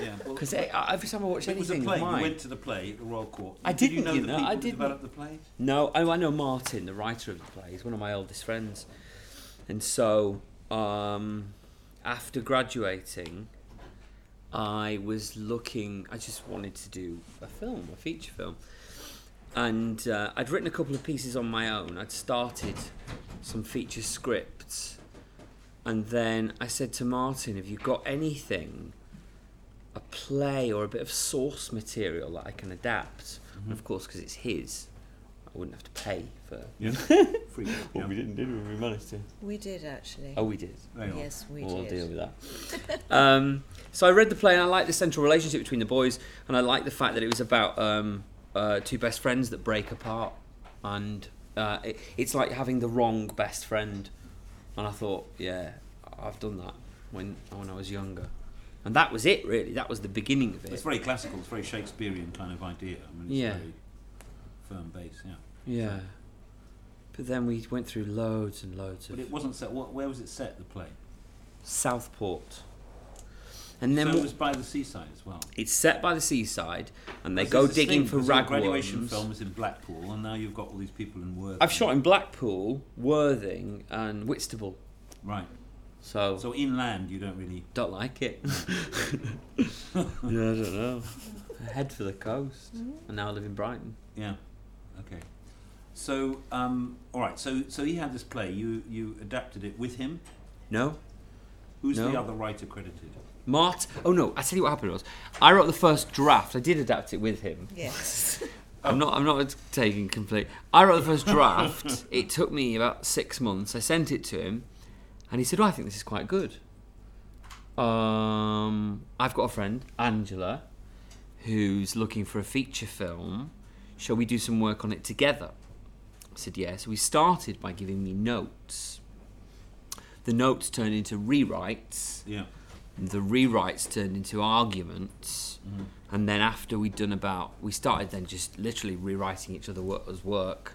Yeah. Well, Because every time I watch it was a anything play. mine, You went to the play at the Royal Court. I Did you didn't, know you the know, people I didn't. developed the play? No, I, I know Martin, the writer of the play. He's one of my oldest friends. And so, um, after graduating, I was looking, I just wanted to do a film, a feature film. And uh, I'd written a couple of pieces on my own. I'd started some feature scripts. And then I said to Martin, Have you got anything, a play or a bit of source material that I can adapt? And of course, because it's his, I wouldn't have to pay for. Yeah. Free. Well, yeah. we didn't, did we? We managed to. We did actually. Oh, we did. There you are. yes, we we'll did. deal with that. um, so I read the play and I liked the central relationship between the boys, and I liked the fact that it was about um, uh, two best friends that break apart, and uh, it, it's like having the wrong best friend. And I thought, yeah, I've done that when when I was younger, and that was it really. That was the beginning of it. It's very classical. It's very Shakespearean kind of idea. I mean, it's Yeah. very firm base. Yeah. Yeah. But then we went through loads and loads But of it wasn't set. What, where was it set? The play. Southport, and then so it was by the seaside as well. it's set by the seaside, and they go digging thing, for your graduation ragworms. film was in Blackpool, and now you've got all these people in Worthing. I've shot in Blackpool, Worthing, and Whitstable. Right. So, So inland, you don't really. don't like it. yeah, I don't know. I head for the coast, and now I live in Brighton. Yeah. Okay. So, um, all right. So, so he had this play. You you adapted it with him. No, Who's the other writer credited? Mart. Oh no, I tell you what happened was, I wrote the first draft. I did adapt it with him. Yes. I'm not. I'm not taking complete. I wrote the first draft. it took me about six months. I sent it to him, and he said, "Oh, I think this is quite good." Um, I've got a friend, Angela, who's looking for a feature film. Shall we do some work on it together? I said, "Yeah." So we started by giving me notes. The notes turned into rewrites Yeah. the rewrites turned into arguments and then after we'd done about we started then just literally rewriting each other's work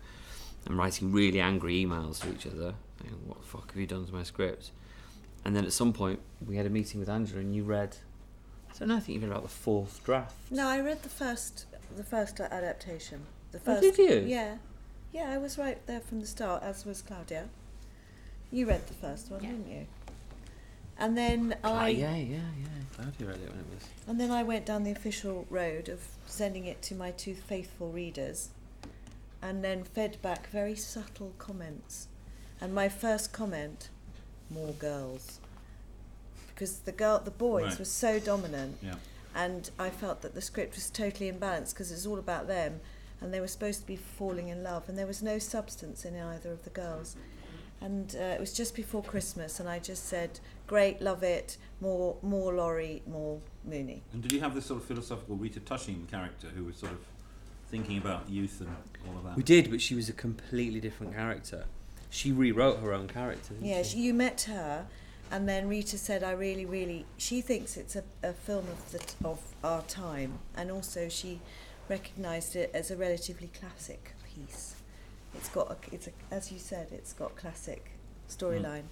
and writing really angry emails to each other what the fuck have you done to my script and then at some point we had a meeting with angela and you read i don't know i think you read about the fourth draft No, I read the first the first adaptation. The Oh, first. did you? Yeah. Yeah, I was right there from the start, as was Claudia. You read the first one, Yeah. didn't you? And then Ah, I yeah yeah yeah glad you read it when it was and then I went down the official road of sending it to my two faithful readers, and then fed back very subtle comments. And my first comment, more girls, because the girl, the boys Right. were so dominant, Yeah. and I felt that the script was totally imbalanced because it was all about them, and they were supposed to be falling in love, and there was no substance in either of the girls. And uh, it was just before Christmas, and I just said, "Great, love it. More, more Laurie, more Mooney." And did you have this sort of philosophical Rita Tushingham character who was sort of thinking about youth and all of that? we did but she was a completely different character she rewrote her own character Yeah, she? you met her, and then Rita said, "I really, really." She thinks it's a, a film of the t- of our time, and also she recognised it as a relatively classic piece. It's got, a, it's a, as you said, it's got classic storyline.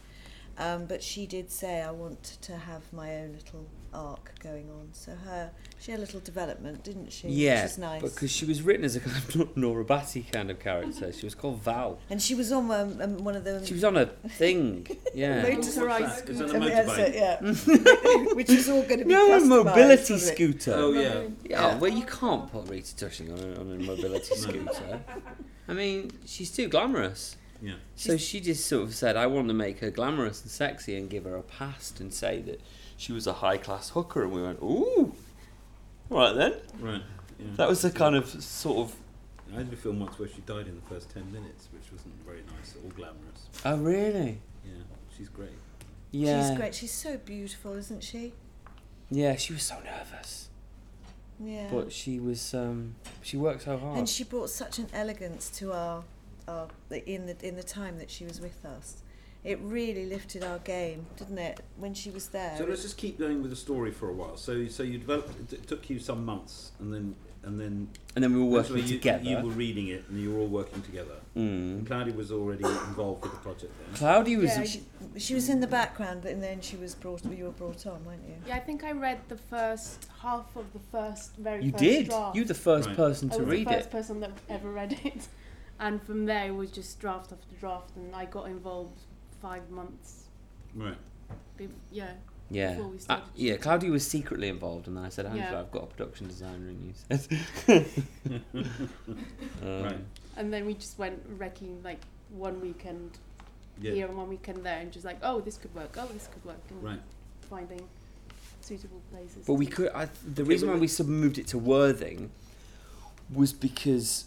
Um, but she did say, "I want to have my own little arc going on." So her, she had a little development, didn't she? Yeah, which is nice. because she was written as a kind of Nora Batty kind of character. She was called Val. and she was on um, um, one of the She was on a thing. Yeah. motorised Is that a motorbike? it, yeah. which is all going to be No, a mobility scooter. Oh yeah. Yeah, well, you can't put Rita Tushingham on a, on a mobility scooter. I mean, she's too glamorous. Yeah. So she just sort of said, I want to make her glamorous and sexy and give her a past and say that she was a high class hooker. And we went, ooh, all right then. Right. Yeah. That was the kind of sort of. I did a film once where she died in the first ten minutes, which wasn't very nice or glamorous. Oh, really? Yeah, she's great. Yeah. She's great. She's so beautiful, isn't she? Yeah, she was so nervous. Yeah. But she was, um, she worked so hard. and she brought such an elegance to our, our in the in the time that she was with us. It really lifted our game, didn't it? When she was there. So let's just keep going with the story for a while. So, so you developed. It took you some months, and then, and then. And then we were working you, together. You were reading it, and you were all working together. And Mm. Claudia was already involved with the project then. Claudia was. yeah, she, she was in the background, but then she was brought. You were brought on, weren't you? Yeah, I think I read the first half of the first very you first did. draft. You were the first Right. person I was read the first it. person that ever read it, and from there it was just draft after draft, and I got involved five months. Right. Be- yeah, Yeah. before we Uh, started yeah. Claudia was secretly involved, and then I said, Angela, Yeah. I've got a production designer, and you said. um, Right. and then we just went wrecking like one weekend Yeah. here and one weekend there, and just like, oh, this could work, oh, this could work, and Right. finding suitable places. But we to- could. I, the reason why we- we sub moved it to Worthing was because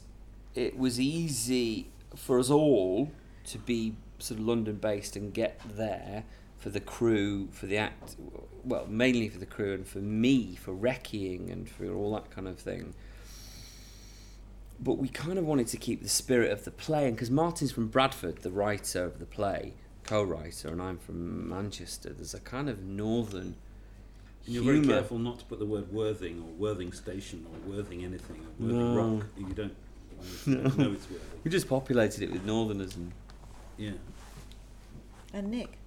it was easy for us all to be sort of London based and get there for the crew, for the act. Well, mainly for the crew and for me for recceing and for all that kind of thing. But we kind of wanted to keep the spirit of the play, and because Martin's from Bradford, the writer of the play, co-writer, and I'm from Manchester. There's a kind of northern. And you're very humour. careful not to put the word Worthing or Worthing Station or Worthing anything or Worthing No. Rock. You don't. You don't know it's Worthing. We just populated it with Northerners and Yeah. And Nick.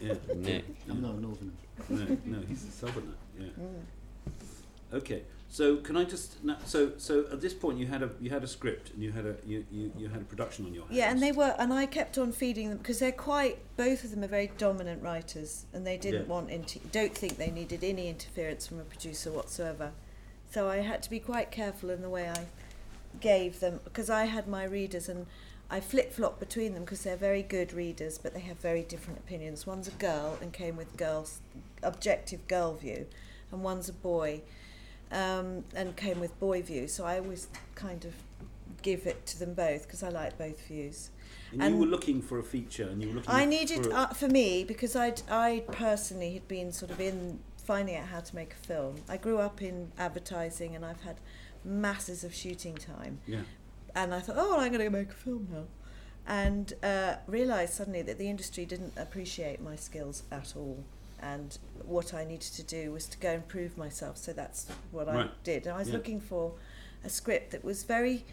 Yeah. Nick. I'm not a northerner. No, no, he's a southerner. Yeah. Mm. Okay. So can I just no, so so at this point you had a you had a script and you had a you, you, you had a production on your hands. Yeah, and they were, and I kept on feeding them because they're quite. Both of them are very dominant writers, and they didn't Yeah. want inter- don't think they needed any interference from a producer whatsoever. So I had to be quite careful in the way I gave them because I had my readers and I flip flop between them because they're very good readers, but they have very different opinions. One's a girl and came with girls objective girl view, and one's a boy um, and came with boy view. So I always kind of give it to them both because I like both views. And, and- you were looking for a feature, and you were looking. I needed for uh, for me because I I personally had been sort of in finding out how to make a film. I grew up in advertising and I've had masses of shooting time. yeah. And I thought, oh, I'm going to make a film now, and uh, realised suddenly that the industry didn't appreciate my skills at all. And what I needed to do was to go and prove myself. So that's what I did. And I was Yeah. looking for a script that was very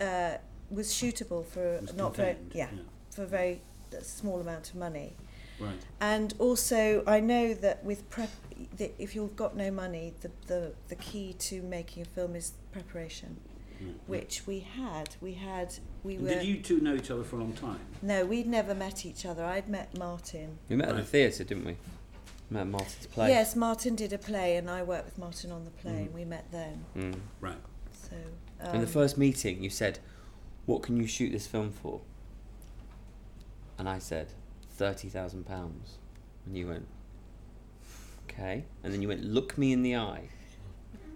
uh, was shootable for was not very contained, yeah for a very small amount of money. Right. And also, I know that with prep, that if you've got no money, the, the, the key to making a film is preparation, Yeah. which we had. We had, we And were. did you two know each other for a long time? No, we'd never met each other. I'd met Martin. we met at the theatre, didn't we? Met at Martin's play. Yes, Martin did a play, and I worked with Martin on the play, Mhm. and we met then. Mm. Right. So. Um, In the first meeting, you said, "What can you shoot this film for?" And I said, 30,000 pounds." And you went, "Okay." And then you went, "Look me in the eye.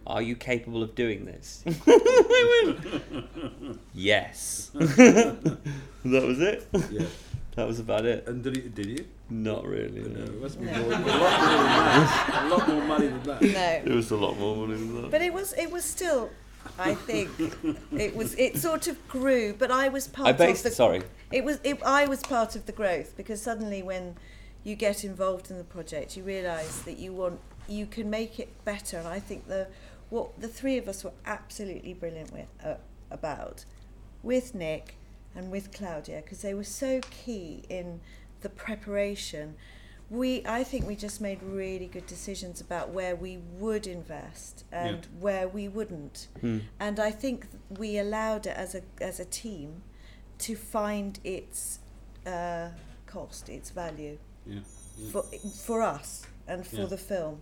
Are you capable of doing this?" I went, "Yes." that was it. Yeah. That was about it. And did, it, did you? Not really. No, no. it must be No. more, a, lot more a lot more money than that. It was a lot more money than that. but it was it was still. I think it was. It sort of grew, but I was part I of based. the Sorry. It was. It, I was part of the growth because suddenly, when you get involved in the project, you realise that you want you can make it better. And I think the what the three of us were absolutely brilliant with uh, about with Nick and with Claudia because they were so key in the preparation. We, I think, we just made really good decisions about where we would invest and Yeah. where we wouldn't Hmm. and I think we allowed it as a as a team to find its uh, cost, its value Yeah. yeah. for for us and for the film.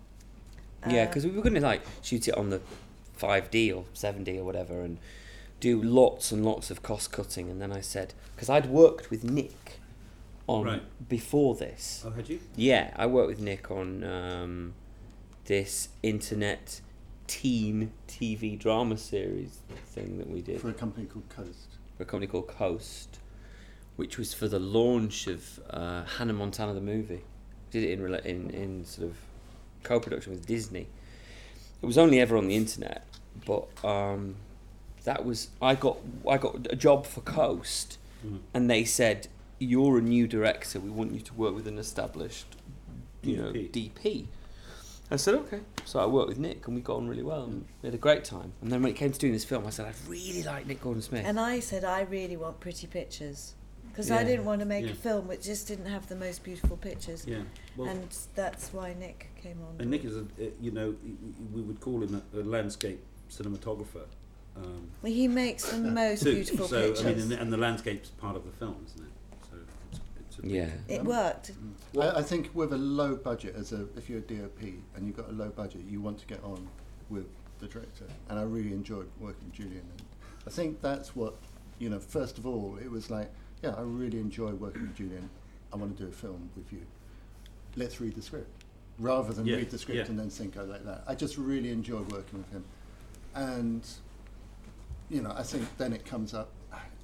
Yeah, because we were going to like shoot it on the 5D or 7D or whatever and do lots and lots of cost cutting. And then I said, because I'd worked with Nick on Right. before this. Oh, had you? Yeah, I worked with Nick on um, this internet teen TV drama series thing that we did For a company called Coast. for a company called Coast, which was for the launch of uh, Hannah Montana the movie. Did it in in in sort of co-production with Disney. It was only ever on the internet, but um, that was I got I got a job for Coast, Mm. and they said you're a new director. We want you to work with an established, you know, DP. DP. I said okay. So I worked with Nick, and we got on really well, and we had a great time. And then when it came to doing this film, I said I really like Nick Gordon Smith. And I said I really want pretty pictures because I Yeah. didn't want to make Yeah. a film which just didn't have the most beautiful pictures. Yeah. Well, and that's why Nick came on. and Nick is a, uh, you know, we would call him a, a landscape cinematographer. Um, Well, he makes the most too. beautiful so, pictures. I mean, and the, and the landscape's part of the film, isn't it? So it's, it's a big- yeah. it worked. Well- I, I think with a low budget, as a if you're a DOP and you've got a low budget, you want to get on with the director. And I really enjoyed working with Julian. And I think that's what, you know, first of all, it was like, yeah, I really enjoy working with Julian. I want to do a film with you. Let's read the script. Rather than Yeah, read the script yeah. and then think I like that. I just really enjoy working with him. And, you know, I think then it comes up,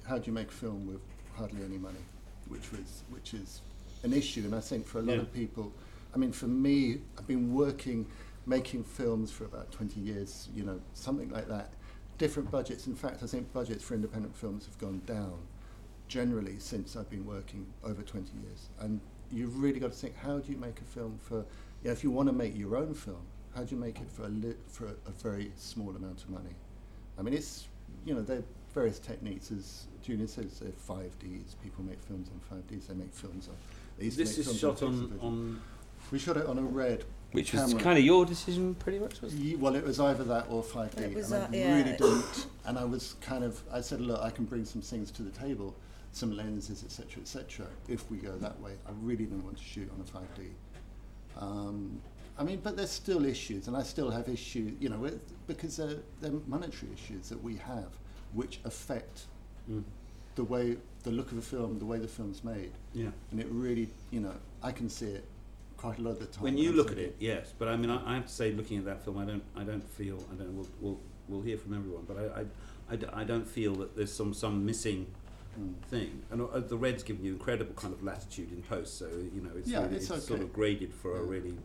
how do you make a film with hardly any money? Which was, which is an issue. And I think for a lot Yeah. of people, I mean, for me, I've been working, making films for about 20 years, you know, something like that. Different budgets. In fact, I think budgets for independent films have gone down generally since I've been working over 20 years. And you've really got to think, how do you make a film for, you know, if you want to make your own film, how do you make it for a, li- for a, a very small amount of money? I mean, it's, you know, there are various techniques, as Julian says, there are 5Ds. People make films on 5Ds, they make films on. They used to This make is films shot on, Pixel Vision. on We shot it on a red Which was kind of your decision, pretty much. Was Ye- Well, it was either that or 5D. It was, and uh, I yeah. really didn't. And I was kind of, I said, look, I can bring some things to the table, some lenses, etc., etc. if we go that way. I really don't want to shoot on a 5D. Um, I mean, but there's still issues, and I still have issues, you know, with, because they're, they're monetary issues that we have, which affect Mm. the way, the look of a film, the way the film's made. yeah. And it really, you know, I can see it quite a lot of the time. When you look at it, yes, but I mean, I, I have to say, looking at that film, I don't, I don't feel, I don't. We'll, we'll, we'll hear from everyone, but I, I, I don't feel that there's some, some missing. Thing. And uh, the red's giving you incredible kind of latitude in post, so you know, it's, Yeah, really, it's it's sort of graded for a really,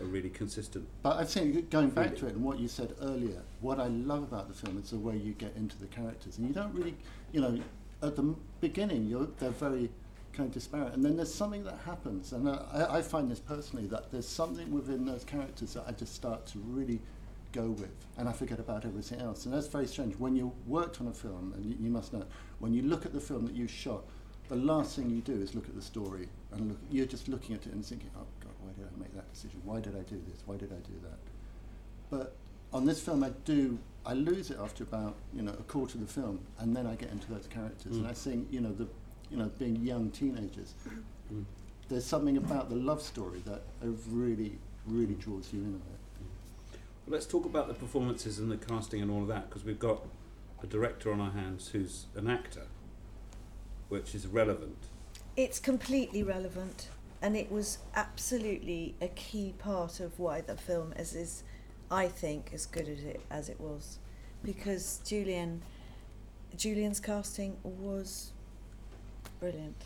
a really consistent. But I think going back to it and what you said earlier, what I love about the film is the way you get into the characters, and you don't really, you know, at the beginning you're they're very kind of disparate, and then there's something that happens, and I, I find this personally that there's something within those characters that I just start to really go with, and I forget about everything else, and that's very strange. When you worked on a film, and you, you must know, when you look at the film that you shot, the last thing you do is look at the story, and look, you're just looking at it and thinking, oh God, why did I make that decision? Why did I do this? Why did I do that? But on this film, I do. I lose it after about you know a quarter of the film, and then I get into those characters, and Mm. I think you know the, you know being young teenagers, Mm. there's something about the love story that really, really draws you in on it. Well, let's talk about the performances and the casting and all of that, because we've got a director on our hands who's an actor, which is relevant. It's completely relevant, and it was absolutely a key part of why the film is, is I think, as good as it as it was, because Julian, Julian's casting was brilliant.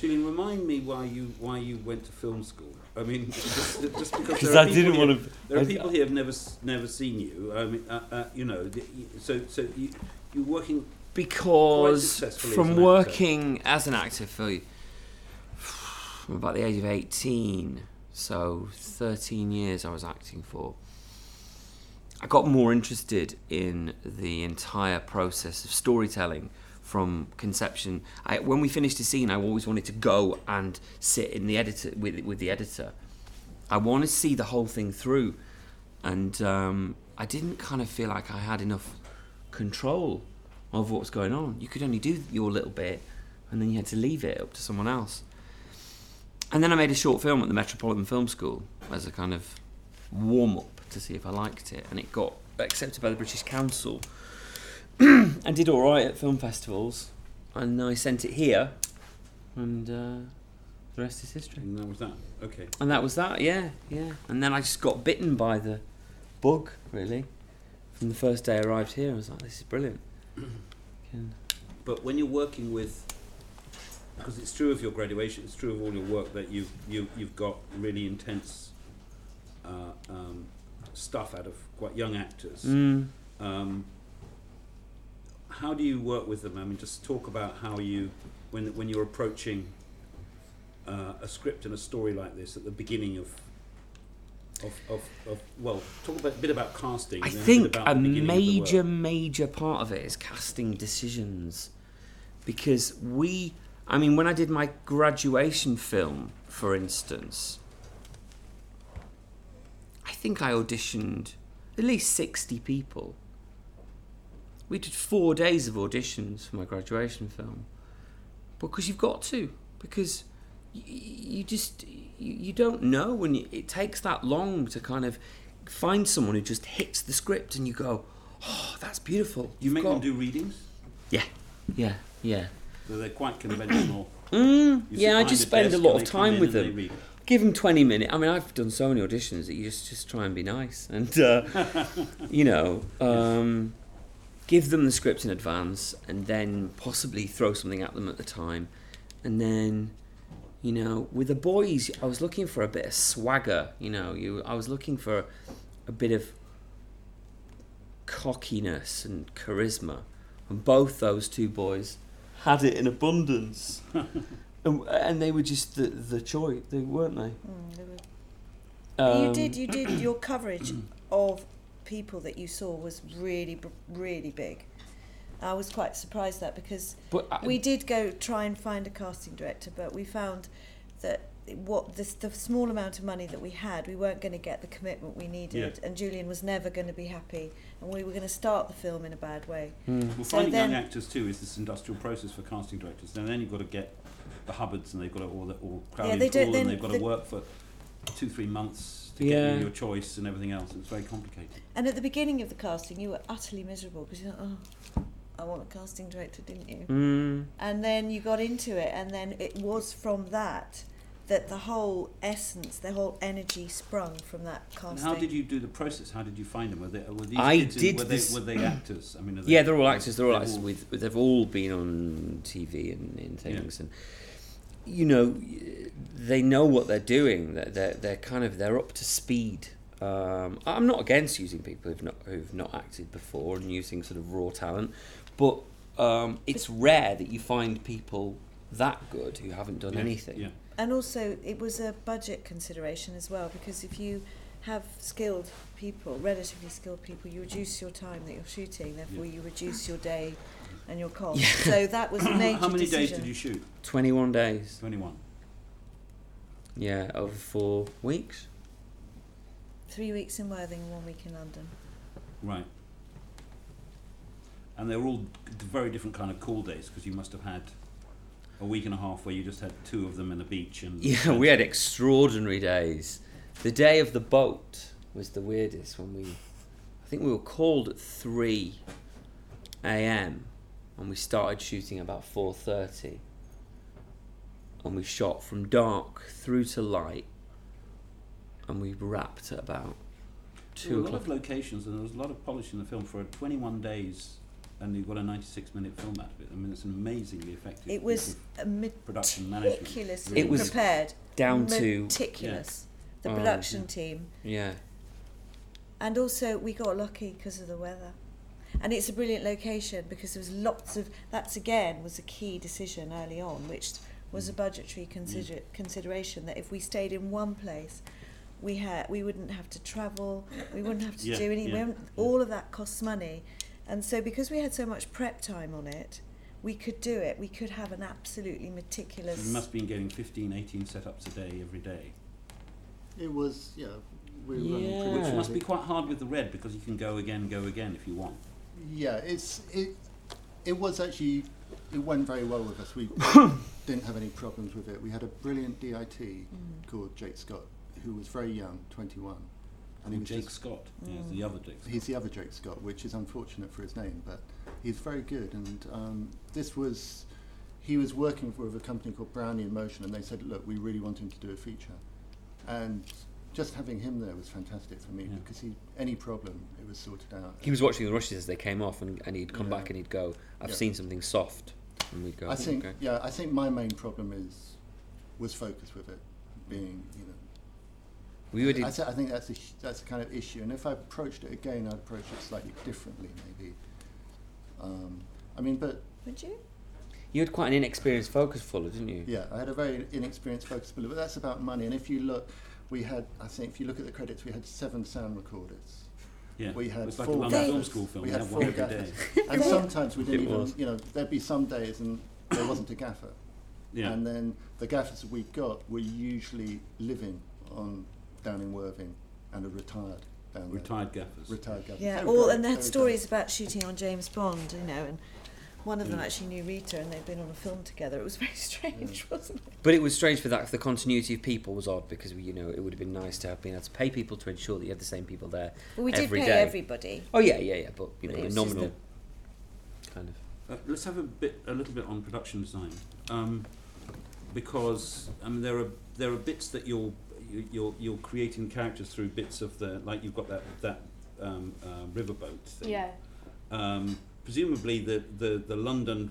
Julian, remind me why you why you went to film school. I mean, just, just because Because there are I people didn't here- want to. There are people here who've never never seen you. I mean, uh, uh, you know, the, so so you you're working. because successfully as from working as an actor for from about the age of 18 so 13 years i was acting for i got more interested in the entire process of storytelling from conception I, when we finished a scene i always wanted to go and sit in the editor with, with the editor i wanted to see the whole thing through and um, i didn't kind of feel like i had enough control of what was going on. You could only do your little bit, and then you had to leave it up to someone else. And then I made a short film at the Metropolitan Film School as a kind of warm up to see if I liked it, and it got accepted by the British Council and did all right at film festivals. And I sent it here, and uh, the rest is history. And that was that. Okay. And that was that, yeah, yeah. And then I just got bitten by the bug, really. From the first day I arrived here, I was like, this is brilliant. Can- But when you're working with, because it's true of your graduation, it's true of all your work that you you you've got really intense uh, um, stuff out of quite young actors. Mm. Um, how do you work with them? I mean, just talk about how you, when when you're approaching uh, a script and a story like this at the beginning of. Of, of, of well, talk about, a bit about casting. I think about a the beginning of the work. major, major part of it is casting decisions. Because we, I mean, when I did my graduation film, for instance, I think I auditioned at least 60 people. We did four days of auditions for my graduation film. Because you've got to. Because y- y- you just, you, you don't know when you, it takes that long to kind of find someone who just hits the script and you go, oh, that's beautiful. You make You've them got-" do readings, Yeah, yeah, yeah. so they're quite conventional. Mm, yeah, I just spend a lot of time with them. Give them 20 minutes. I mean, I've done so many auditions that you just, just try and be nice. And, uh, you know, um, give them the script in advance and then possibly throw something at them at the time. And then, you know, with the boys, I was looking for a bit of swagger. You know, you I was looking for a bit of cockiness and charisma. And both those two boys had it in abundance. and, and they were just the, the choice, they weren't they? Mm, they were- But you Um, did. You did. Your coverage of people that you saw was really, really big. I was quite surprised that because But I, we did go try and find a casting director, but we found that what this, the small amount of money that we had, we weren't going to get the commitment we needed, and Julian was never going to be happy, and we were going to start the film in a bad way. Mm. Well, So finding then- young actors too is this industrial process for casting directors. And then you've got to get the Hubbards, and they've got to all, the, all Yeah, Crowley they and don't- Poole, then and they've got to the- work for two, three months to get Yeah. you your choice and everything else. It's very complicated. And at the beginning of the casting, you were utterly miserable because you thought, oh, I want a casting director, didn't you? Mm. And then you got into it, and then it was from that that the whole essence, the whole energy sprung from that And casting. how did you do the process? How did you find them? Were, they, were these I kids in- did were, this- they, were they actors? I mean, are they, Yeah, they're all actors. They're all they're actors. all- With, with they've all been on TV and in things, and you know, they know what they're doing. They're they're, they're kind of they're up to speed. Um, I'm not against using people who've not who've not acted before and using sort of raw talent, but um, it's rare that you find people that good who haven't done Yeah, anything. Yeah. And also, it was a budget consideration as well because if you have skilled people, relatively skilled people, you reduce your time that you're shooting. Therefore, you reduce your day and your cost. So that was a major How many days did you shoot? Twenty-one days. 21. Yeah, over four weeks. Three weeks in Worthing, one week in London. Right. And they were all very different kind of cool days because you must have had a week and a half where you just had two of them in the beach and Yeah, we had extraordinary days. The day of the boat was the weirdest when we, I think we were called at three a.m. and we started shooting about four thirty, and we shot from dark through to light, and we wrapped at about There were a lot of locations and there was a lot of polish in the film for 21 days and you've got a 96 minute film out of it. I mean, it's an amazingly effective It was a of production management. meticulously It was prepared, Down to meticulous. The Oh, production yeah. team, yeah, and also we got lucky because of the weather. And it's a brilliant location because there was lots of. That's again was a key decision early on, which was a mm. budgetary consider- mm. consideration. That if we stayed in one place, we had we wouldn't have to travel, we wouldn't have to Yeah, do any. yeah, wouldn't- yeah. All of that costs money, and so because we had so much prep time on it, we could do it. We could have an absolutely meticulous. You must have been getting 15, 18 setups a day every day, It was, yeah, we were running Yeah. pretty which must be quite hard with the red because you can go again, go again if you want. Yeah, it's it. It was actually. It went very well with us. We didn't have any problems with it. We had a brilliant DIT Mm. called Jake Scott, who was very young, 21, and he And was Jake just- Scott, yeah, Mm. the other Jake Scott. He's the other Jake Scott, which is unfortunate for his name, but he's very good. And um, this was, he was working for with a company called Brownian Motion, and they said, look, we really want him to do a feature. And just having him there was fantastic for me Yeah. because he, any problem, it was sorted out. he was watching the rushes as they came off, and, and he'd come Yeah. back and he'd go, "I've Yeah. seen something soft," and we'd go, I think, "Okay." yeah, I think my main problem is was focus with it, being, you know. We would. I, th- I think that's a sh- that's a kind of issue, and if I approached it again, I'd approach it slightly differently, maybe. Um, I mean, but Would you? You had quite an inexperienced focus fuller, didn't you? yeah, I had a very inexperienced focus puller, but that's about money. And if you look, we had, I think, if you look at the credits, we had seven sound recorders. Yeah. We had it was like four a gaffers. film school film. We We had had four one every day. gaffers. And sometimes we didn't It even, was. you know, there'd be some days and there wasn't a gaffer. Yeah. And then the gaffers we got were usually living on down in Worthing and are retired down there. Retired gaffers. Retired gaffers. Yeah, all and they they had were stories about shooting on James Bond, you know, and one of them Mm. actually knew Rita, and they'd been on a film together. It was very strange, wasn't it? But it was strange for that. The continuity of people was odd because you know it would have been nice to have been able to pay people to ensure that you had the same people there. Well, we did Every pay day. everybody. Oh yeah, yeah, yeah. But you But know, it a was just nominal kind of. Uh, let's have a bit, a little bit on production design, um, because I mean there are there are bits that you're you- you're you're creating characters through bits of the like you've got that that um, uh, riverboat thing. Yeah. Um, presumably the, the the London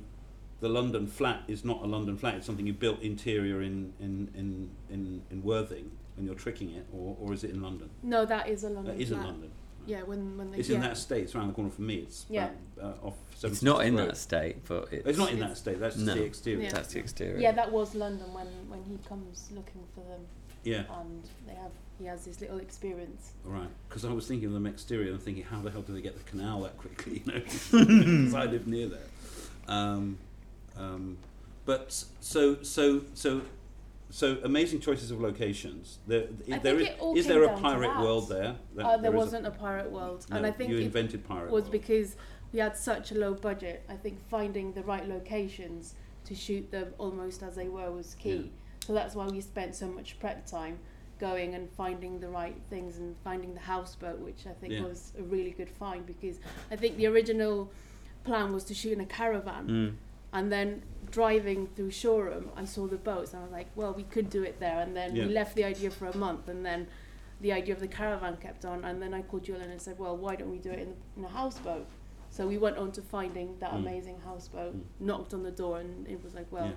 the London flat is not a London flat. It's something you built interior in in in in, in Worthing and you're tricking it, or, or is it in London? No, that is a London. Flat. That is in flat. London. Yeah, when when they. It's yeah. in that estate. It's around the corner from me. It's Yeah. about, uh, off. It's not in Road. that state, but it's, It's not in It's- that estate. That's No. the exterior. Yeah. That's the exterior. Yeah, that was London when when he comes looking for them, Yeah. and they have he has this little experience. Right, because I was thinking of them exterior and thinking, how the hell do they get the canal that quickly? You know, because I live near there. Um, um, but so so so so amazing choices of locations. There, I there think is, it all is there a pirate world there? there, uh, there a- wasn't a, pirate world, no, and I think you it invented pirate was world. because we had such a low budget. I think finding the right locations to shoot them almost as they were was key. Yeah. So that's why we spent so much prep time going and finding the right things and finding the houseboat, which I think Yeah. was a really good find because I think the original plan was to shoot in a caravan. Mm. And then driving through Shoreham, I saw the boats, and I was like, well, we could do it there. And then Yeah. we left the idea for a month, and then the idea of the caravan kept on. And then I called Julian and said, well, why don't we do it in, in a houseboat? So we went on to finding that Mm. amazing houseboat, Mm. knocked on the door, and it was like, well, Yeah.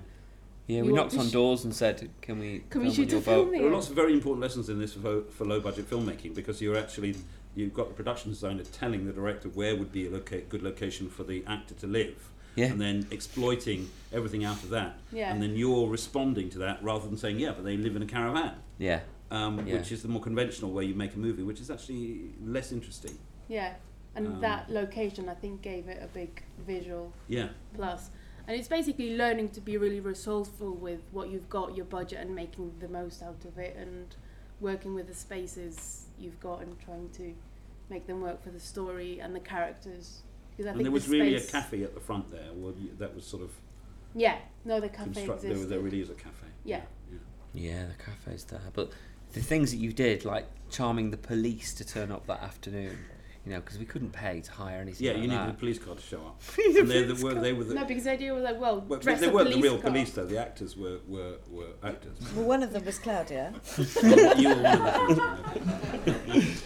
Yeah, You we want knocked on sh- doors and said, "Can we can we film on shoot your a film boat?" There here? are lots of very important lessons in this for, for low budget filmmaking because you're actually you've got the production designer telling the director where would be a loca- good location for the actor to live, Yeah. and then exploiting everything out of that, Yeah. and then you're responding to that rather than saying, yeah, but they live in a caravan, Yeah. um, Yeah. which is the more conventional way you make a movie, which is actually less interesting. yeah. And Um, that location, I think, gave it a big visual Yeah, plus. And it's basically learning to be really resourceful with what you've got, your budget, and making the most out of it, and working with the spaces you've got and trying to make them work for the story and the characters. Because I and think there was the really a cafe at the front there. Well, that was sort of Yeah, no, the cafe construct. There, existed. there really is a cafe. Yeah. yeah. Yeah, the cafe's there. But the things that you did, like charming the police to turn up that afternoon, you know, because we couldn't pay to hire anything Yeah, like you needed that. a police car to show up. And they, police were, car. they were the, No, because the idea was like, well, well, dress they weren't the real car. police though. The actors were, were, were actors. Well, one of them was Claudia, you were one of the.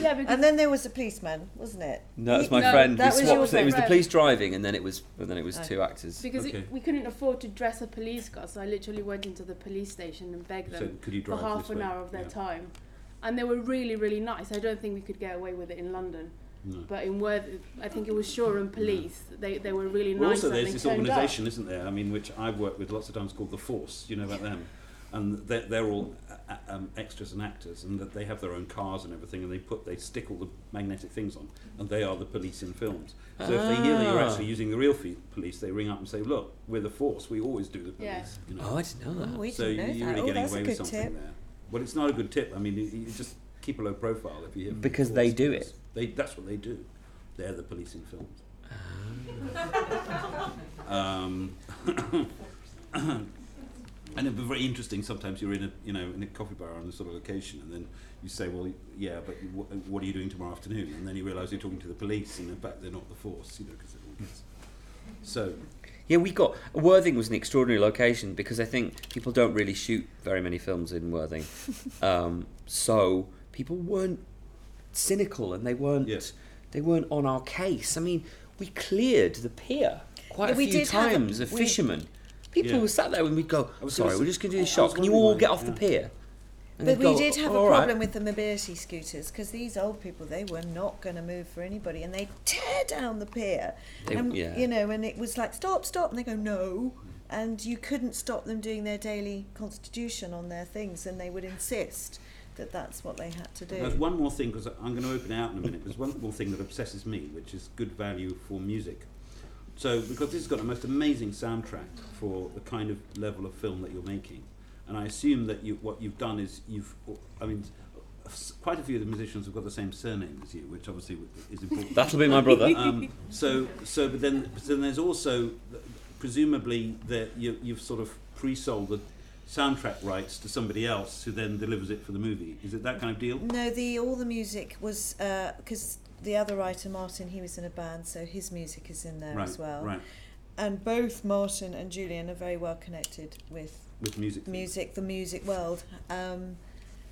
Yeah, because and then there was a policeman, wasn't it? No, it's He- my No, friend. that we was swapped. your it was the police driving, and then it was, and then it was Oh. two actors. because Okay. it, we couldn't afford to dress a police car, so I literally went into the police station and begged them Said, could you for half an way? hour of their Yeah. time. And they were really, really nice. I don't think we could get away with it in London. No. But in Worth, I think it was Shoreham Police. They, they were really Well, nice. also and there's they this turned up. organisation, isn't there? I mean, which I've worked with lots of times called the Force. You know about them, and they're, they're all uh, uh, um, extras and actors, and that they have their own cars and everything, and they put they stick all the magnetic things on, and they are the police in films. So if they hear that you're Ah. actually using the real fe- police, they ring up and say, "Look, we're the Force. We always do the police." Yeah. You know? Oh, I didn't know that. Oh, we so didn't know you're that. really oh, getting that's away a with good something tip. there. Well, it's not a good tip. I mean, you, you just keep a low profile if you hear Because they do it. They that's what they do. They're the police in films. Ah. Um, and it'd be very interesting. Sometimes you're in a you know in a coffee bar on a sort of location, and then you say, "Well, yeah, but what, what are you doing tomorrow afternoon?" And then you realise you're talking to the police, and in fact they're not the force, you know, because it all gets. So Yeah, we got Worthing was an extraordinary location because I think people don't really shoot very many films in Worthing, um, so people weren't cynical and they weren't Yeah. they weren't on our case. I mean, we cleared the pier quite Yeah, a few did have a- times of we- fishermen. People Yeah. were sat there and we'd go, I was "Sorry, we're just going to do I- this I shot. Can you all get off yeah. the pier?" And But we go, did have a "All right." problem with the mobility scooters because these old people they were not going to move for anybody, and they tear down the pier. They- and, yeah. You know, and it was like, stop, stop. And they go, no. And you couldn't stop them doing their daily constitution on their things, and they would insist that that's what they had to do. There's one more thing because I'm going to open it out in a minute. There's one more thing that obsesses me, which is good value for music. So, because this has got the most amazing soundtrack for the kind of level of film that you're making, and I assume that you, what you've done is you've, I mean, quite a few of the musicians have got the same surname as you, which obviously is important. That'll be my brother. um, so, so, but then, but then there's also, presumably, that you, you've sort of pre-sold the soundtrack rights to somebody else who then delivers it for the movie. Is it that kind of deal? No, the all the music was because the other writer Martin, he was in a band, so his music is in there right, as well. right. And both Martin and Julian are very well connected with With music. music, the music world. Um,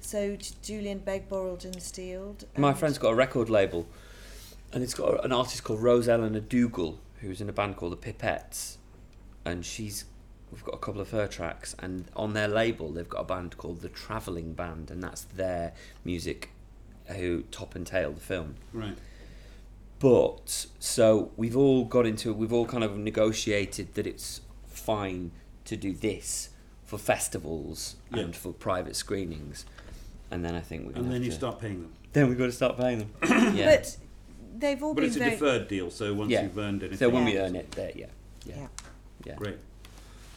so J- Julian Begg, borrowed and steeled. My friend's got a record label, and it's got an artist called Rose Eleanor Dougal, who's in a band called the Pipettes, and she's we've got a couple of her tracks, and on their label they've got a band called the Travelling Band, and that's their music, who top and tail the film. Right. But so we've all got into we've all kind of negotiated that it's fine to do this for festivals Yeah. and for private screenings, and then I think we're gonna And then have you to- start paying them. Then we've got to start paying them. yeah. But they've all But been it's a deferred deal, so once Yeah. you've earned anything. So when we earn it, there, yeah, yeah, Yeah. yeah. Great.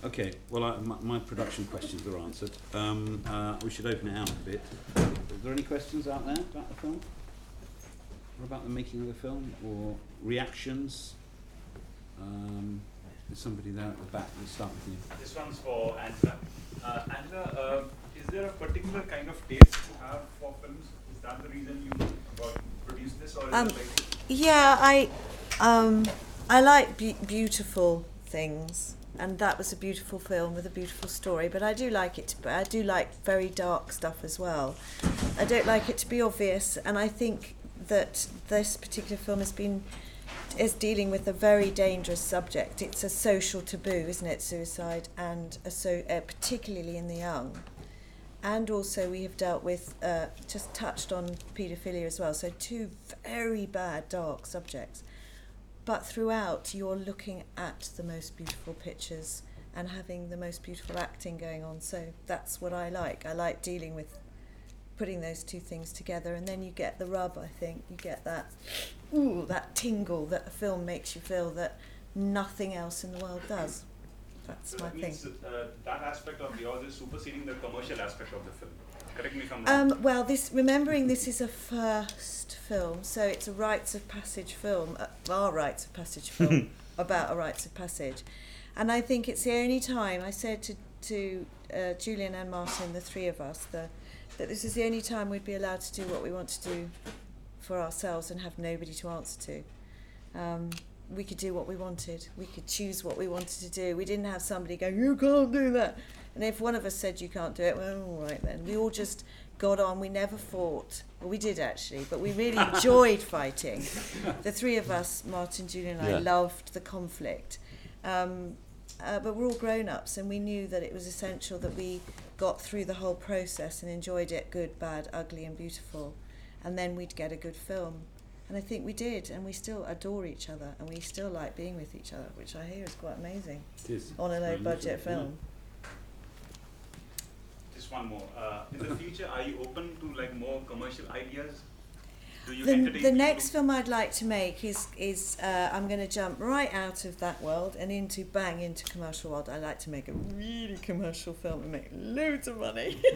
Okay, well, I, my, my production questions are answered. Um, uh, we should open it out a bit. Are there any questions out there about the film? Or about the making of the film? Or reactions? Um, there's somebody there at the back. Let's start with you. This one's for Angela. Uh, Angela, uh, is there a particular kind of taste you have for films? Is that the reason you about produce this, or is Um, it like Yeah, I, um, I like be- beautiful things, and that was a beautiful film with a beautiful story. But I do like it. To, I do like very dark stuff as well. I don't like it to be obvious, and I think that this particular film has been is dealing with a very dangerous subject. It's a social taboo, isn't it? Suicide, and so uh, particularly in the young. And also, we have dealt with, uh, just touched on paedophilia as well. So, two very bad, dark subjects. But throughout, you're looking at the most beautiful pictures and having the most beautiful acting going on. So, that's what I like. I like dealing with putting those two things together. And then you get the rub, I think. You get that, ooh, that tingle that a film makes you feel that nothing else in the world does. That's so my that thing. means uh, that aspect of yours is superseding the commercial aspect of the film. Correct me if I'm wrong. Um, well, this remembering this is a first film, so it's a rites of passage film, uh, our rites of passage film about a rites of passage, and I think it's the only time I said to to uh, Julian and Martin, the three of us, the, that this is the only time we'd be allowed to do what we want to do for ourselves and have nobody to answer to. Um, we could do what we wanted. We could choose what we wanted to do. We didn't have somebody going, "You can't do that." And if one of us said you can't do it, well, all right then. We all just got on. We never fought. Well, we did actually, but we really enjoyed fighting. The three of us, Martin, Julian, and I, loved the conflict. Um, uh, but we're all grown ups, and we knew that it was essential that we got through the whole process and enjoyed it good, bad, ugly, and beautiful. And then we'd get a good film. And I think we did, and we still adore each other, and we still like being with each other, which I hear is quite amazing It is. on a low budget unusual, yeah. film. Just one more. Uh, in the future, are you open to like more commercial ideas? The, the next film I'd like to make is is uh, I'm going to jump right out of that world and into bang into commercial world. I like to make a really commercial film and make loads of money.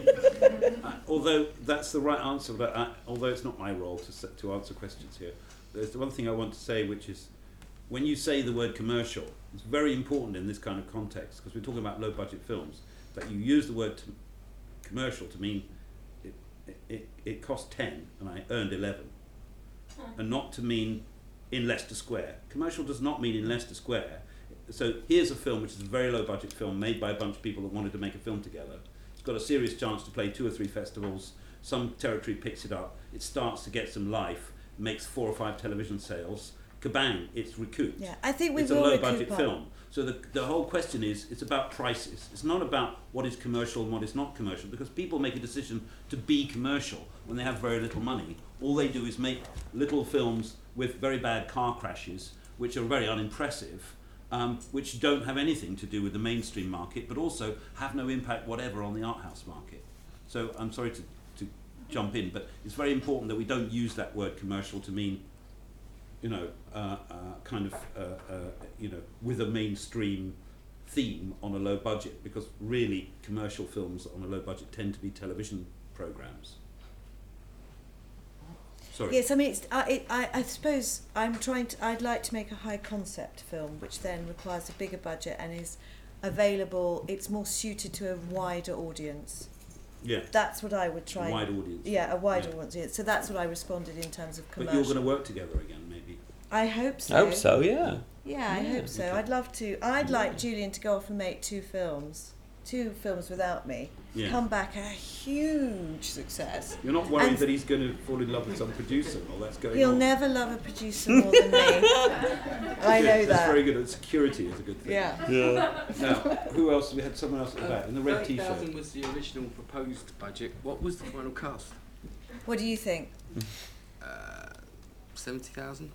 Uh, although that's the right answer, but uh, although it's not my role to to answer questions here, there's the one thing I want to say, which is when you say the word commercial, it's very important in this kind of context because we're talking about low budget films. That you use the word commercial to mean it, it, it, cost ten and I earned eleven, and not to mean in Leicester Square. Commercial does not mean in Leicester Square. So here's a film which is a very low budget film made by a bunch of people that wanted to make a film together. It's got a serious chance to play two or three festivals. Some territory picks it up. It starts to get some life, makes four or five television sales, kabang, it's recouped. Yeah, I think we it's a low budget film. So the, the whole question is it's about prices. It's not about what is commercial and what is not commercial because people make a decision to be commercial when they have very little money. All they do is make little films with very bad car crashes, which are very unimpressive, um, which don't have anything to do with the mainstream market, but also have no impact whatever on the art house market. So I'm sorry to, to jump in, but it's very important that we don't use that word commercial to mean you know, uh, uh, kind of, uh, uh, you know, with a mainstream theme on a low budget, because really commercial films on a low budget tend to be television programs. Sorry. Yes, I mean, it's, I, it, I, I suppose I'm trying to. I'd like to make a high concept film, which then requires a bigger budget and is available. It's more suited to a wider audience. Yeah. That's what I would try. A wide audience. Yeah, a wider Yeah. audience. So that's what I responded in terms of But you're going to work together again. I hope so. I hope so, yeah. Yeah, I Yeah. hope so. Okay. I'd love to. I'd like Julian to go off and make two films, two films without me. Yeah. Come back a huge success. You're not worried And- that he's going to fall in love with some producer while that's going He'll on. never love a producer more than me. I Good. know That's very that. good. Security is a good thing. Yeah. Now, who else? We had someone else at the back in the red t-shirt. thousand was the original proposed budget. What was the final cost? What do you think? Uh, Seventy thousand.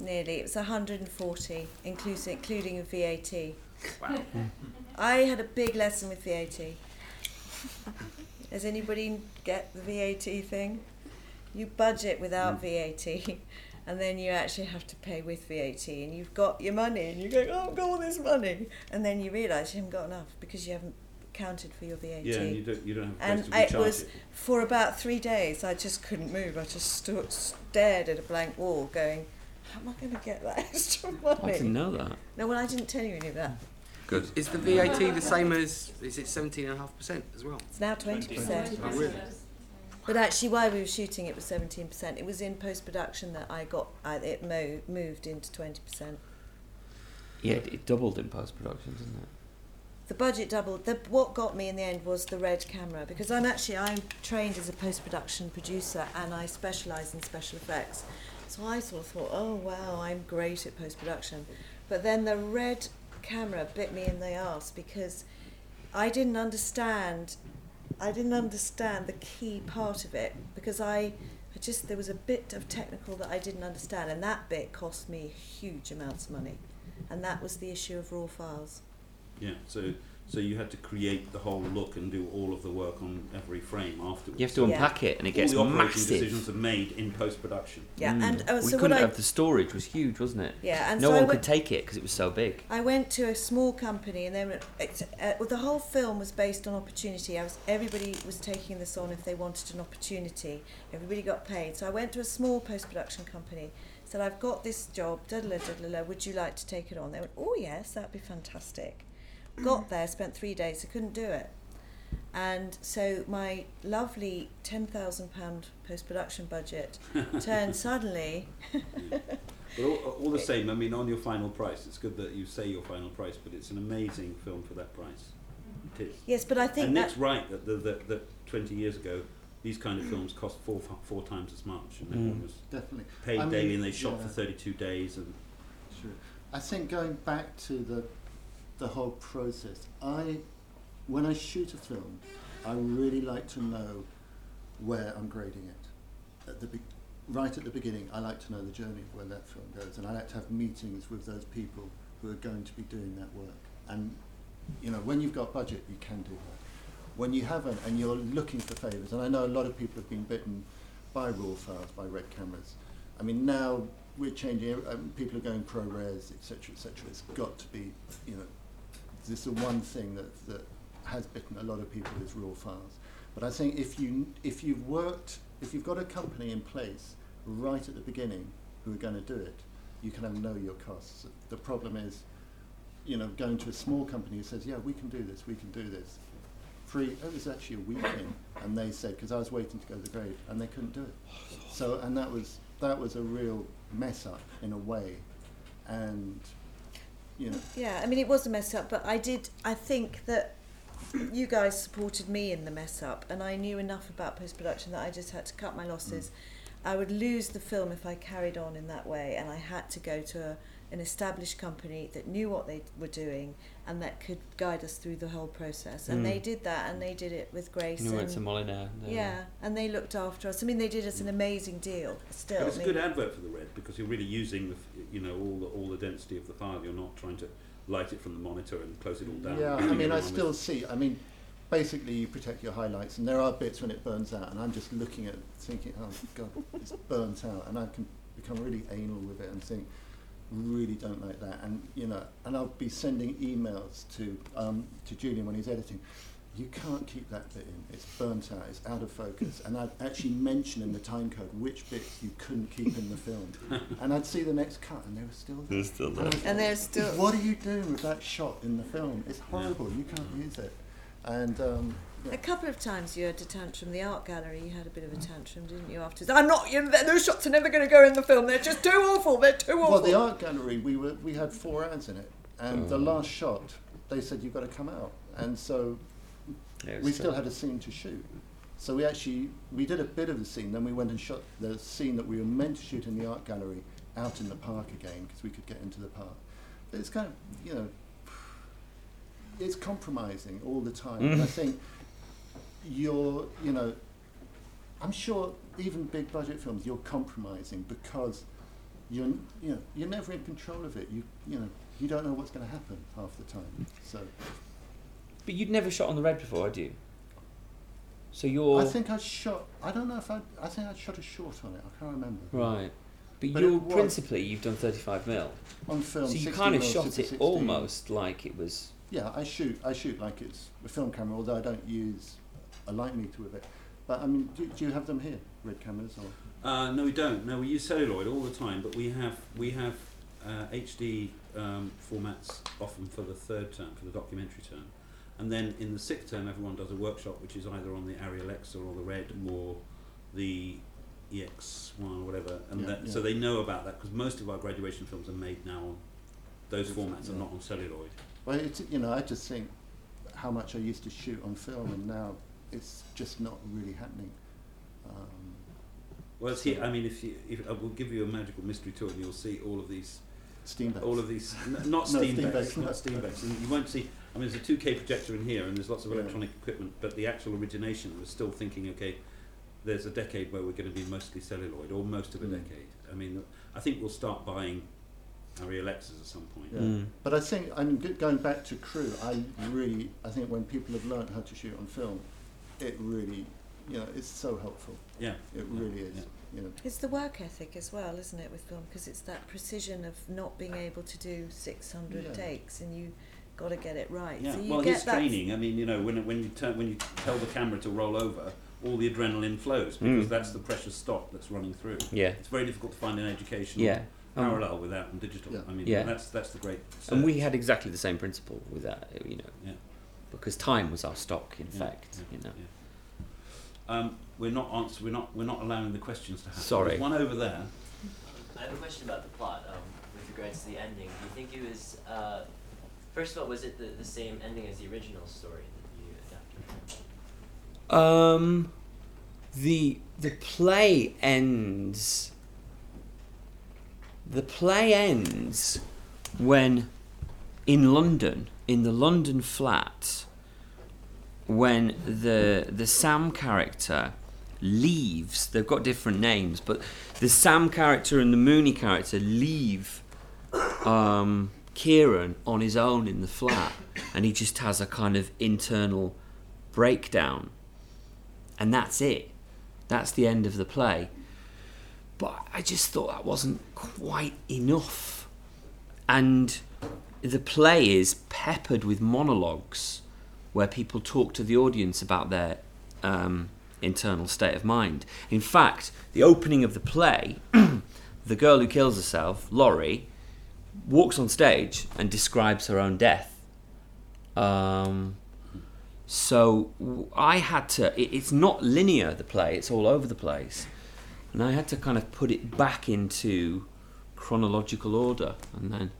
Nearly. It was 140, inclusive, including a VAT. Wow. Mm. I had a big lesson with VAT. Does anybody get the VAT thing? You budget without mm. VAT, and then you actually have to pay with VAT, and you've got your money, and you go, oh, I've got all this money, and then you realise you haven't got enough because you haven't counted for your VAT. Yeah, and you don't, you don't have a place And to it was it. for about three days. I just couldn't move. I just stood, stared at a blank wall, going, "How am I going to get that extra money?" I didn't know that. No, well, I didn't tell you any of that. Good. Is the VAT the same as? Is it seventeen and a half percent as well? It's now twenty percent. Oh, really? But actually, while we were shooting, it was seventeen percent. It was in post production that I got I, it mo- moved into twenty percent. Yeah, it, it doubled in post production, didn't it? The budget doubled. The, what got me in the end was the red camera because I'm actually I'm trained as a post production producer and I specialise in special effects. So I sort of thought, oh wow, I'm great at post production. But then the red camera bit me in the ass because I didn't understand. I didn't understand the key part of it because I, I just there was a bit of technical that I didn't understand, and that bit cost me huge amounts of money, and that was the issue of raw files. Yeah, so so you had to create the whole look and do all of the work on every frame afterwards. You have to Yeah. unpack it, and it gets all the operating massive. decisions are made in post production. Yeah, Mm. and uh, we so couldn't what I have the storage was huge, wasn't it? yeah, and no so I one went, could take it because it was so big. I went to a small company, and then it's, uh, well, the whole film was based on opportunity. I was everybody was taking this on if they wanted an opportunity. Everybody got paid, so I went to a small post production company. Said I've got this job. Da da da da. Would you like to take it on? They went, oh yes, that'd be fantastic. Got there, spent three days. I couldn't do it. And so my lovely ten thousand pound post production budget turned suddenly But all, all the same, I mean, on your final price, it's good that you say your final price, but it's an amazing film for that price. It is. yes, but I think and that Nick's right that, that, that, that 20 years ago, these kind of films cost four, four times as much, and Mm. everyone was Definitely. paid I mean, daily, and they shot yeah. for 32 days. And Sure. I think going back to the the whole process, I when I shoot a film, I really like to know where I'm grading it. At the be- right at the beginning, I like to know the journey of where that film goes, and I like to have meetings with those people who are going to be doing that work. And you know, when you've got budget, you can do that. When you haven't, and you're looking for favours, and I know a lot of people have been bitten by raw files, by red cameras. I mean, now we're changing. Um, people are going ProRes, etc., etc. It's got to be, you know, this is the one thing that that has bitten a lot of people is raw files. But I think if you if you've worked, if you've got a company in place right at the beginning who are going to do it, you can have know your costs. The problem is, you know, going to a small company who says, yeah, we can do this, we can do this. Free. Oh, it was actually a week in, and they said because I was waiting to go to the grade, and they couldn't do it. So and that was that was a real mess up in a way, and you know. Yeah, I mean, it was a mess up, but I did. I think that you guys supported me in the mess up, and I knew enough about post production that I just had to cut my losses. Mm. I would lose the film if I carried on in that way, and I had to go to a, an established company that knew what they were doing and that could guide us through the whole process. And Mm. they did that, and they did it with grace. You went to and- Molyneux. there. yeah, and they looked after us. I mean, they did us an amazing deal. Still, But it's a good advert for the red because you're really using the, you know, all the all the density of the file. You're not trying to light it from the monitor and close it all down. Yeah, I mean, I still with- see. I mean, basically, you protect your highlights, and there are bits when it burns out, and I'm just looking at, thinking, oh god, it's burnt out, and I can become really anal with it and think, really don't like that, and you know, and I'll be sending emails to um, to Julian when he's editing. You can't keep that bit in. It's burnt out. It's out of focus. And I'd actually mention in the time code which bits you couldn't keep in the film. and I'd see the next cut, and they were still there. They're still there. And they're still. what are you doing with that shot in the film? It's horrible. You can't use it. And um, A couple of times you had a tantrum. The art gallery, you had a bit of a tantrum, didn't you? Afterwards, I'm not. You know, those shots are never going to go in the film. They're just too awful. They're too awful. well, the art gallery, we were we had four ads in it, and the Oh. last shot, they said you've got to come out, and so Yeah, we was still had a scene to shoot. So we actually we did a bit of the scene, then we went and shot the scene that we were meant to shoot in the art gallery out in the park again because we could get into the park. But it's kind of you know, it's compromising all the time. And I Mm. think you're you know, I'm sure even big budget films you're compromising because you're you know you're never in control of it. You you know you don't know what's going to happen half the time. So. But you'd never shot on the red before, had you? So you're I think I shot. I don't know if I. I think I shot a short on it. I can't remember. right. But, But you're principally you've done 35 mil. On film. so you kind of shot it 16. almost like it was. Yeah, I shoot. I shoot like it's a film camera, although I don't use a light meter with it. But I mean, do, do you have them here, red cameras or? Uh, no, we don't. No, we use celluloid all the time, but we have we have uh, HD um, formats often for the third term, for the documentary term, and then in the sixth term, everyone does a workshop, which is either on the Arri Alexa or the Red or the EX1 or whatever, and Yeah, that, yeah. so they know about that because most of our graduation films are made now on those formats Yeah. and not on celluloid. Well, it's, you know, I just think how much I used to shoot on film, and now it's just not really happening. Um, Well, it's here. I mean, if you, if I will give you a magical mystery tour, and you'll see all of these Steamboats. all of these, n- not No, Steamboats, Steamboats, not no. Steamboats. And you won't see. I mean, there's a 2K projector in here, and there's lots of Yeah. electronic equipment. But the actual origination was still thinking, okay, there's a decade where we're going to be mostly celluloid, or most of a Mm. decade. I mean, I think we'll start buying Arri Alexas at some point. Yeah. Mm. But I think, I mean, going back to crew, I really, I think when people have learned how to shoot on film, it really, you know, it's so helpful. Yeah. It really is. Yeah. You know, It's the work ethic as well, isn't it, with film? Because it's that precision of not being able to do 600 Yeah. takes, and you got to get it right. Yeah. So you well, get his that. training. I mean, you know, when when you turn when you tell the camera to roll over, all the adrenaline flows because Mm. that's the precious stock that's running through. Yeah. It's very difficult to find an educational Yeah. Um, parallel with that and digital. Yeah. I mean, Yeah. that's that's the great. and we had exactly the same principle with that, you know, Yeah. Because time was our stock, in Yeah, fact, yeah, you know. yeah. Um, we're not answer, We're not. We're not allowing the questions to happen. Sorry. There's one over there. I have a question about the plot um, with regards to the ending. Do you think it was, uh, first of all, was it the, the same ending as the original story that you adapted? Um, the the play ends. The play ends when, in London, in the London flat, when the the Sam character leaves. They've got different names, but the Sam character and the Mooney character leave um, Kieran on his own in the flat, and he just has a kind of internal breakdown, and that's it. That's the end of the play. But I just thought that wasn't quite enough, and the play is peppered with monologues where people talk to the audience about their um, internal state of mind. In fact, the opening of the play, the girl who kills herself, Laurie, walks on stage and describes her own death. Um, so I had to. It, it's not linear. The play. It's all over the place, and I had to kind of put it back into chronological order, and then.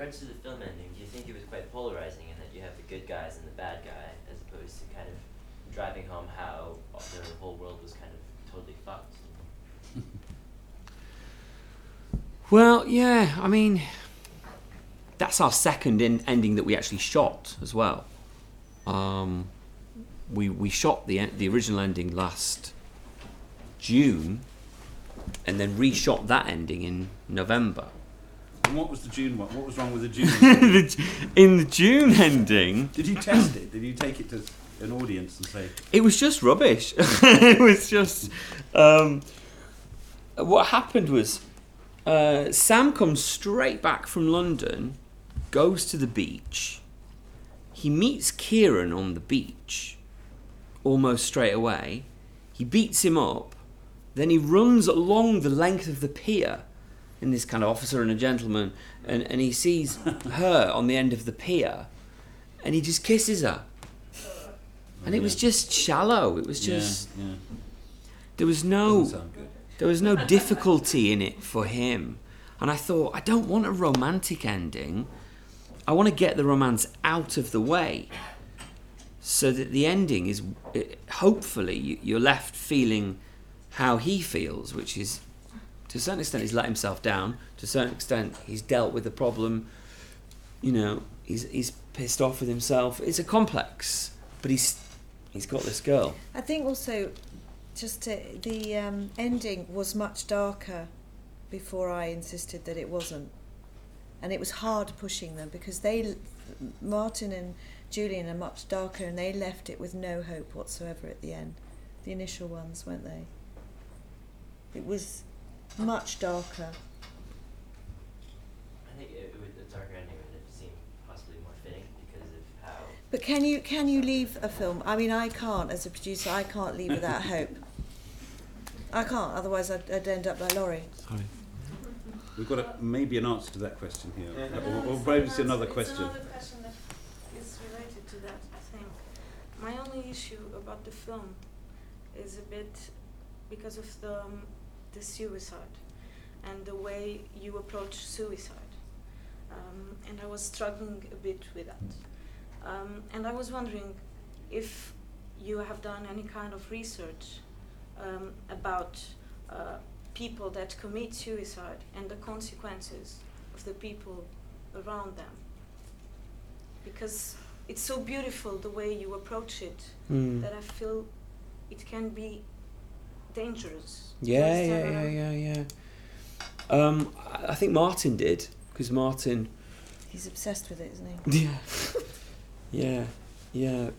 Regards to the film ending, do you think it was quite polarizing in that you have the good guys and the bad guy, as opposed to kind of driving home how the whole world was kind of totally fucked? Well, yeah, I mean, that's our second in- ending that we actually shot as well. Um, we we shot the en- the original ending last June, and then reshot that ending in November. And what was the June one? What was wrong with the June? The- in the June ending, Did you test it? Did you take it to an audience and say, it was just rubbish. it was just. Um, what happened was uh, Sam comes straight back from London, goes to the beach. He meets Kieran on the beach almost straight away. He beats him up. Then he runs along the length of the pier in this kind of officer and a gentleman, and, and he sees her on the end of the pier, and he just kisses her. And it was just shallow. It was just yeah. there was no Doesn't sound good. there was no difficulty in it for him. And I thought, I don't want a romantic ending. I want to get the romance out of the way so that the ending is hopefully you're left feeling how he feels, which is to a certain extent he's let himself down, to a certain extent he's dealt with the problem, you know, he's, he's pissed off with himself. It's a complex, but he's he's got this girl. I think also, just to, the um, ending was much darker before I insisted that it wasn't, and it was hard pushing them because they, Martin and Julian, are much darker, and they left it with no hope whatsoever at the end. The initial ones, weren't they? It was much darker. I think it, it would, the darker ending would have seemed possibly more fitting because of how. But can you can you leave a film? I mean, I can't as a producer. I can't leave without hope. I can't. Otherwise, I'd, I'd end up like Laurie. Sorry. We've got a, maybe an answer to that question here, Yeah. or, or maybe it's another answer- question. Another question that is related to that, I think. My only issue about the film is a bit because of the, um, the suicide and the way you approach suicide. Um, and I was struggling a bit with that. Um, and I was wondering if you have done any kind of research um, about uh, people that commit suicide and the consequences of the people around them. Because it's so beautiful the way you approach it Mm. that I feel it can be dangerous. Yeah, yeah, yeah, yeah, yeah. Um, I think Martin did because Martin. He's obsessed with it, isn't he? Yeah, yeah, yeah.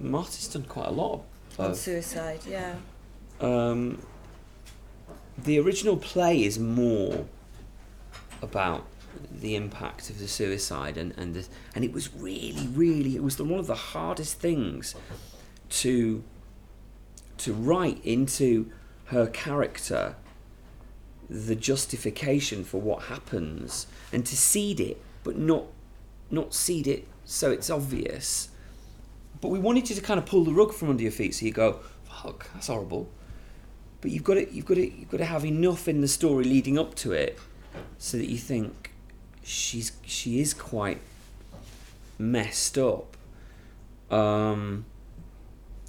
Martin's done quite a lot On of. suicide, yeah. Um, the original play is more about the impact of the suicide and and the, and it was really really it was the, one of the hardest things to to write into her character the justification for what happens and to seed it but not not seed it so it's obvious. But we wanted you to kind of pull the rug from under your feet so you go fuck that's horrible. But you've got to you've got to you've got to have enough in the story leading up to it so that you think she's she is quite messed up. Um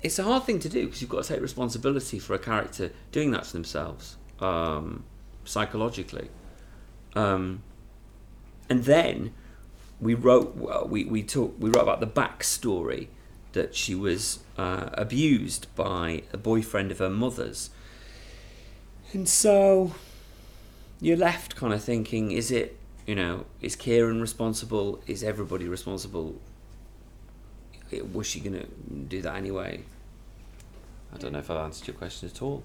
it's a hard thing to do because you've got to take responsibility for a character doing that to themselves um psychologically. Um and then we wrote well, we we talked we wrote about the backstory that she was uh, abused by a boyfriend of her mother's. And so you're left kind of thinking is it you know is Kieran responsible? Is everybody responsible was she going to do that anyway I don't know if I've answered your question at all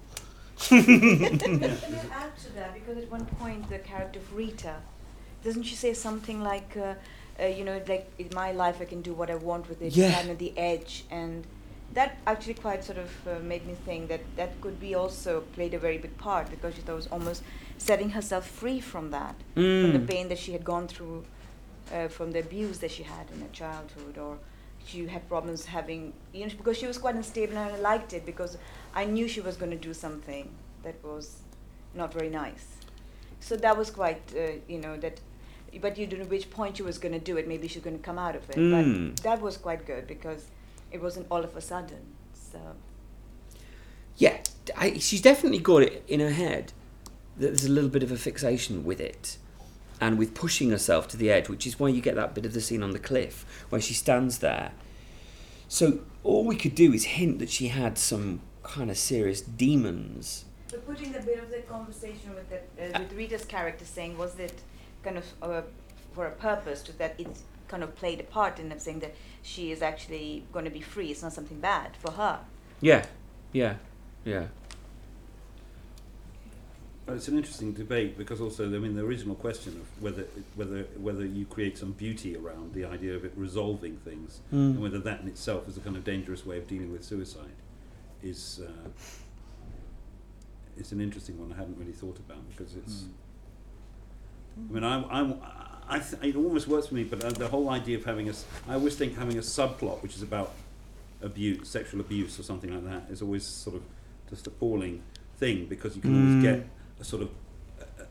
Can I add to that? Because at one point, the character of Rita, doesn't she say something like, uh, uh, you know, like in my life I can do what I want with it, Yeah. I'm at the edge, and that actually quite sort of uh, made me think that that could be also played a very big part because she thought was almost setting herself free from that, from the Mm. pain that she had gone through, uh, from the abuse that she had in her childhood, or she had problems having, you know, because she was quite unstable and I liked it because I knew she was going to do something that was not very nice. So that was quite, uh, you know, that, but you don't know which point she was going to do it. Maybe she's going to come out of it. Mm. But that was quite good because it wasn't all of a sudden. So yeah I, she's definitely got it in her head that there's a little bit of a fixation with it and with pushing herself to the edge, which is why you get that bit of the scene on the cliff where she stands there. So all we could do is hint that she had some kind of serious demons. But putting the bit of the conversation with the uh, with Rita's character saying was it kind of uh, for a purpose to that it kind of played a part in them saying that she is actually going to be free. It's not something bad for her. Yeah, yeah, yeah. Well, it's an interesting debate because also, I mean, the original question of whether whether whether you create some beauty around the idea of it resolving things, Mm. and whether that in itself is a kind of dangerous way of dealing with suicide, is uh, it's an interesting one I hadn't really thought about because it's. I mean, I'm, I'm, I th- it almost works for me, but uh, the whole idea of having a, s- I always think having a subplot which is about abuse, sexual abuse, or something like that, is always sort of just appalling thing because you can Mm. always get a sort of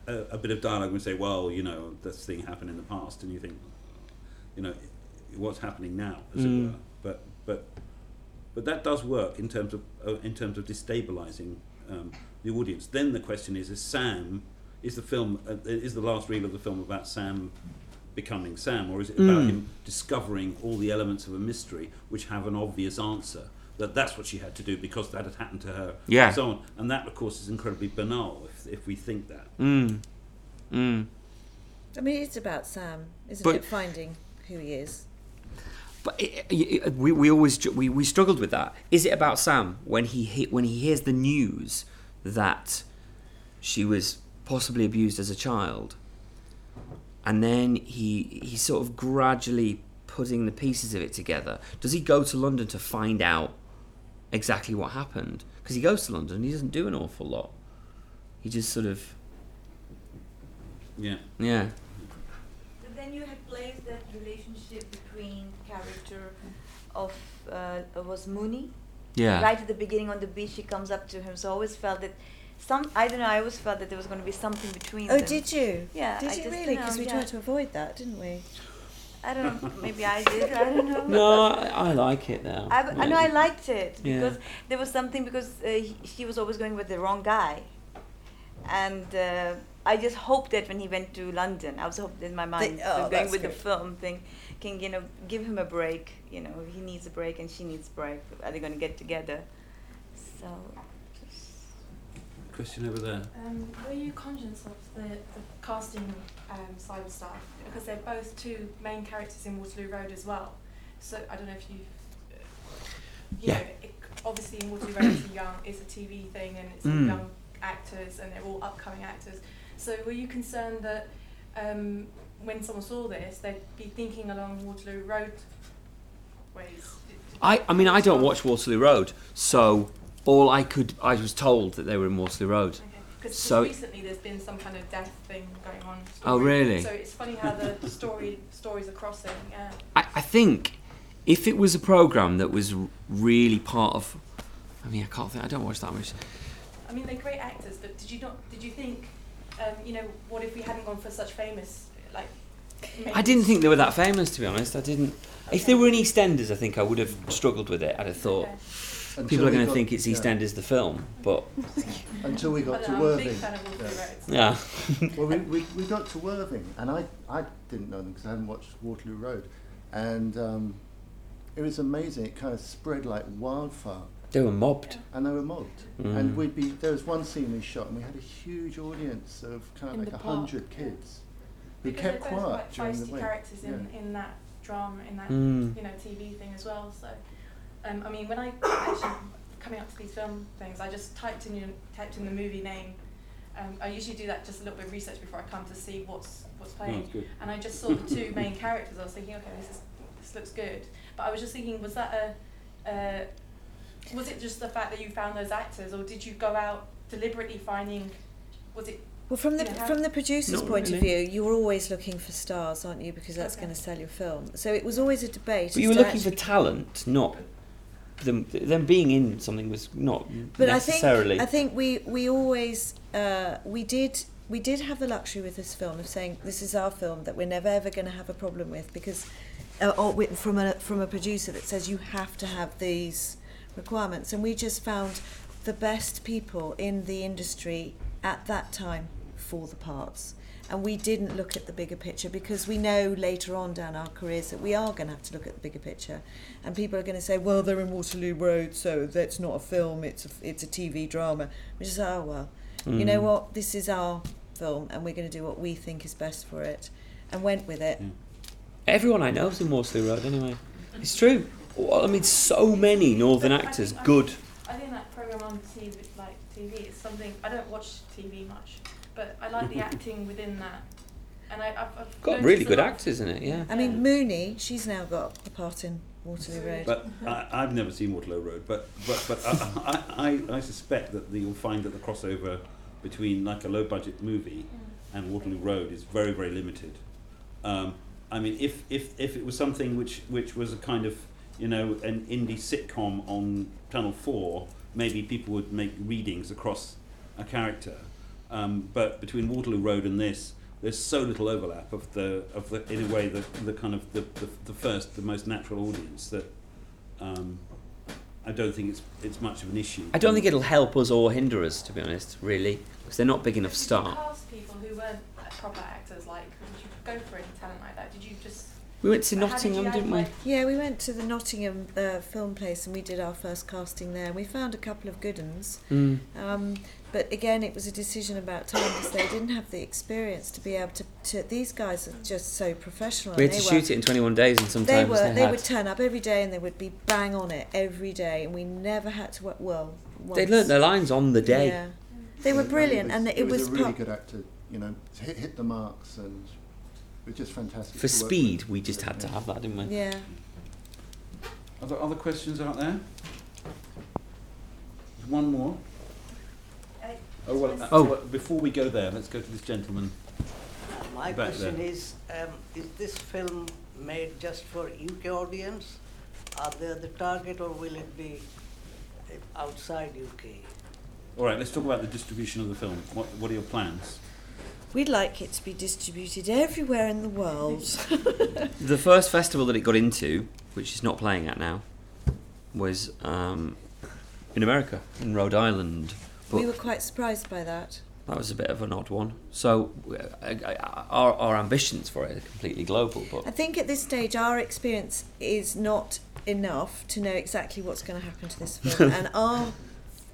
a, a, bit of dialogue and say, well, you know, this thing happened in the past, and you think, you know, what's happening now, as Mm. it were. But but but that does work in terms of uh, in terms of destabilizing um, the audience. Then the question is: Is Sam? Is the film? Uh, is the last reel of the film about Sam becoming Sam, or is it about Mm. him discovering all the elements of a mystery which have an obvious answer? That that's what she had to do because that had happened to her. Yeah. And so on, and that of course is incredibly banal if if we think that. Mm. Mm. I mean, it's about Sam, isn't But- it? Finding who he is. But it, it, we, we always ju- we, we struggled with that. Is it about Sam when he he- when he hears the news that she was possibly abused as a child, and then he he's sort of gradually putting the pieces of it together. Does he go to London to find out exactly what happened? Because he goes to London, he doesn't do an awful lot. He just sort of Yeah. yeah. But then you had placed that relationship between character of uh, was Mooney. Yeah. Right at the beginning on the beach, she comes up to him. So I always felt that some. I don't know. I always felt that there was going to be something between Oh, them. did you? Yeah. Did I you just, really? know, Because we yeah. tried to avoid that, didn't we? I don't know. Maybe I did. I don't know. No, I, I like it now. I, I know I liked it Yeah. because there was something because uh, he, she was always going with the wrong guy, and uh, I just hoped that when he went to London, I was hoping in my mind oh, going that's with the film thing, can you know give him a break. You know he needs a break and she needs a break. Are they going to get together? So. Question over there. Um, were you conscious of the, the casting um, side of stuff? Because they're both two main characters in Waterloo Road as well. So I don't know if you've, uh, you Yeah. know, it, obviously in Waterloo Road it's a young, it's a TV thing and it's Mm. young actors and they're all upcoming actors. So were you concerned that um, when someone saw this, they'd be thinking along Waterloo Road ways? I, I mean, I don't watch Waterloo Road, so all I could, I was told that they were in Waterloo Road. Because So- recently there's been some kind of death thing going on. Oh, really? So it's funny how the story stories are crossing. Yeah. I, I think if it was a program that was really part of, I mean, I can't think, I don't watch that much. I mean, they're great actors, but did you not? Did you think, um, you know, what if we hadn't gone for such famous, like? I didn't think they were that famous, to be honest. I didn't. If they were in EastEnders, I think I would have struggled with it. I'd have thought Until people are we going to got- think it's yeah. EastEnders the film, but Until we got I to I'm a big Worthing. fan of Waterloo Road. yeah. well, we, we, we got to Worthing, and I, I didn't know them because I hadn't watched Waterloo Road. And um, it was amazing. It kind of spread like wildfire. They were mobbed. And they were mobbed. Mm. And we'd be, there was one scene we shot, and we had a huge audience of kind In of like the a park, hundred kids who Because kept they're both quiet quite during the feisty week. characters in, Yeah. in that drama, in that Mm. you know TV thing as well. So, um, I mean, when I actually coming up to these film things, I just typed in your, typed in the movie name. Um, I usually do that just a little bit of research before I come to see what's what's playing. that's good. And I just saw the two main characters. I was thinking, okay, this is this looks good. But I was just thinking, was that a uh, was it just the fact that you found those actors, or did you go out deliberately finding? Was it Well, from the you know, from the producer's Not point of view, you're always looking for stars, aren't you? Because that's Okay. going to sell your film. So it was always a debate. But you as were to looking for talent, not them. Them being in something was not But necessarily. I think I think we we always uh, we did we did have the luxury with this film of saying this is our film that we're never ever going to have a problem with because uh, or from a from a producer that says you have to have these requirements and we just found the best people in the industry at that time for the parts. And we didn't look at the bigger picture because we know later on down our careers that we are going to have to look at the bigger picture. And people are going to say, well, they're in Waterloo Road, so that's not a film, it's a, it's a TV drama. We just say, oh, well, you know Mm. what, this is our film and we're going to do what we think is best for it. And went with it. Everyone I know is in Waterloo Road anyway. It's true. Well, I mean, so many Northern But I actors, think- I good. I think that program on TV, like TV, is something I don't watch TV much, but I like the acting within that, and I, I've, I've Got really good lot of- actors in it, yeah. I mean, Mooney, she's now got a part in Waterloo Road. But I, I've never seen Waterloo Road, but but but I, I, I, I suspect that you'll find that the crossover between like a low budget movie and Waterloo Road is very very limited. Um, I mean, if, if if it was something which which was a kind of you know an indie sitcom on Channel Four, maybe people would make readings across a character. Um, but between Waterloo Road and this, there's so little overlap of the of the in a way the the kind of the, the, the first the most natural audience that um, I don't think it's it's much of an issue. I don't think it'll help us or hinder us, to be honest, really, because they're not big enough Did you cast people who weren't proper actors? Like, did you go for any talent like that? Did you just? We went to how did you Nottingham, didn't we? Yeah, we went to the Nottingham uh, film place and we did our first casting there. We found a couple of good ones. Mm. Um, but again, it was a decision about time because they didn't have the experience to be able to. to these guys are just so professional. We had to they were, shoot it in 21 days, and They sometimes were. they, They, would turn up every day and they would be bang on it every day, and we never had to work. Well, They once. learnt their lines on the day. Yeah, they were Yeah, brilliant, it and was, it, was, a really part- good actor. You know, hit, hit the marks, and it was just fantastic. For speed, with. we just had to have that, didn't we? Yeah. Are there other questions out there? One more. I- Oh well. uh, Oh. well, Before we go there, let's go to this gentleman. My Back question there. is, um, is this film made just for UK audience? Are they the target or will it be outside UK? All right, let's talk about the distribution of the film. What What are your plans? We'd like it to be distributed everywhere in the world. The first festival that it got into, which it's not playing at now, was um, in America, in Rhode Island. But we were quite surprised by that. that was a bit of an odd one. So uh, our, our ambitions for it are completely global. But I think at this stage, our experience is not enough to know exactly what's going to happen to this film. and our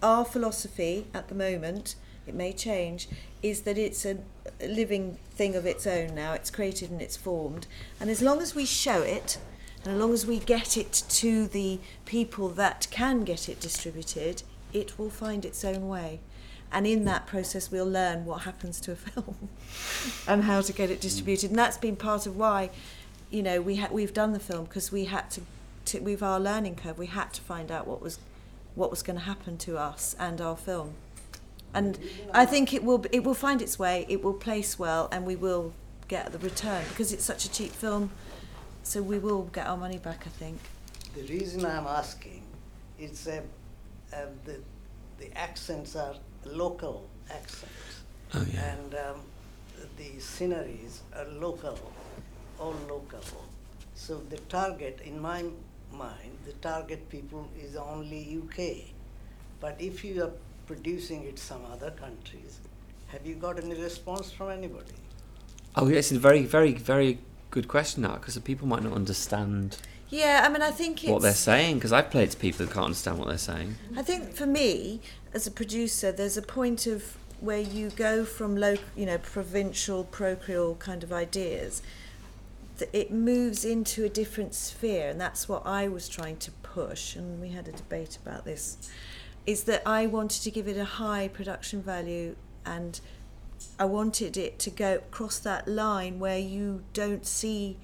our philosophy at the moment, it may change, is that it's a living thing of its own now. It's created and it's formed. And as long as we show it, and as long as we get it to the people that can get it distributed, it will find its own way. And in that process, we'll learn what happens to a film and how to get it distributed. And that's been part of why, you know, we ha- we've done the film because we had to, to, we've our learning curve. We had to find out what was, what was going to happen to us and our film. And I think it will it will find its way. It will place well, and we will get the return because it's such a cheap film. So we will get our money back. I think. The reason I'm asking is uh, uh, the, the accents are local accents. Oh, yeah. And um, the sceneries are local, all local. So the target, in my mind, the target people is only UK. But if you are producing it some other countries, have you got any response from anybody? oh, yes, it's a very, very, very good question now because people might not understand Yeah, I mean, I think it's. what they're saying because I've played to people who can't understand what they're saying. I think for me, as a producer, there's a point of where you go from local, you know, provincial, parochial kind of ideas. That it moves into a different sphere, and that's what I was trying to push. And we had a debate about this. Is that I wanted to give it a high production value, and I wanted it to go across that line where you don't see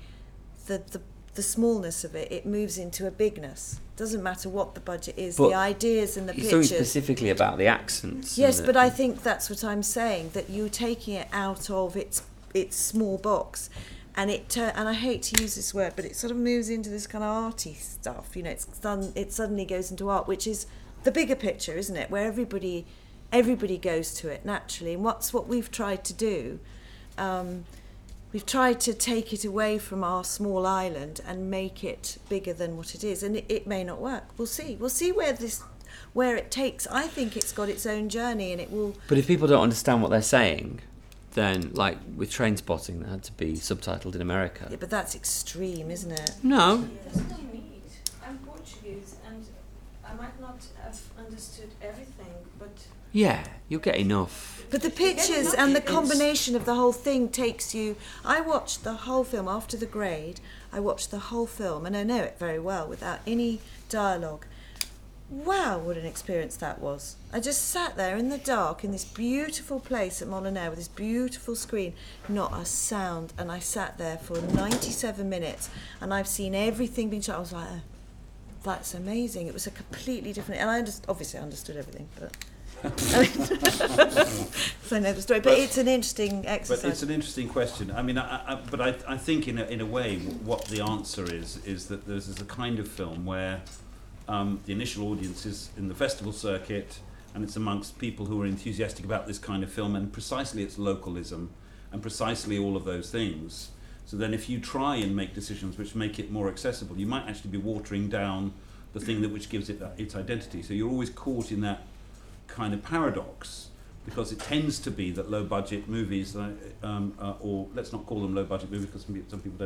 the the, the smallness of it. It moves into a bigness. Doesn't matter what the budget is. But the ideas and the You're talking pictures. specifically about the accents. Yes, but the- I think that's what I'm saying. That you're taking it out of its its small box, and it tur- and I hate to use this word, but it sort of moves into this kind of arty stuff. You know, it's done. It suddenly goes into art, which is the bigger picture, isn't it? Where everybody everybody goes to it naturally, and what's what we've tried to do. Um, we've tried to take it away from our small island and make it bigger than what it is, and it, it may not work. We'll see. We'll see where this where it takes. I think it's got its own journey, and it will. But if people don't understand what they're saying, then like with Trainspotting that had to be subtitled in America. Yeah, but that's extreme, isn't it? No. There's no need. I'm Portuguese and I might not have understood everything, but Yeah, you'll get enough. But the pictures and the combination of the whole thing takes you. I watched the whole film after the grade. I watched the whole film and I know it very well without any dialogue. Wow, what an experience that was. I just sat there in the dark in this beautiful place at Molyneux with this beautiful screen, not a sound, and I sat there for 97 minutes and I've seen everything being shot. I was like, oh, that's amazing. It was a completely different, and I obviously I understood everything, but. I mean, so I know the story, but, But- it's an interesting exercise. But it's an interesting question. I mean, I, I, but I, I think in a, in a way, what the answer is is that there's is a kind of film where um, the initial audience is in the festival circuit, and it's amongst people who are enthusiastic about this kind of film, and precisely its localism, and precisely all of those things. So then, if you try and make decisions which make it more accessible, you might actually be watering down the thing that which gives it that, its identity. So you're always caught in that kind of paradox because it tends to be that low budget movies, uh, um, uh, or let's not call them low budget movies because some, people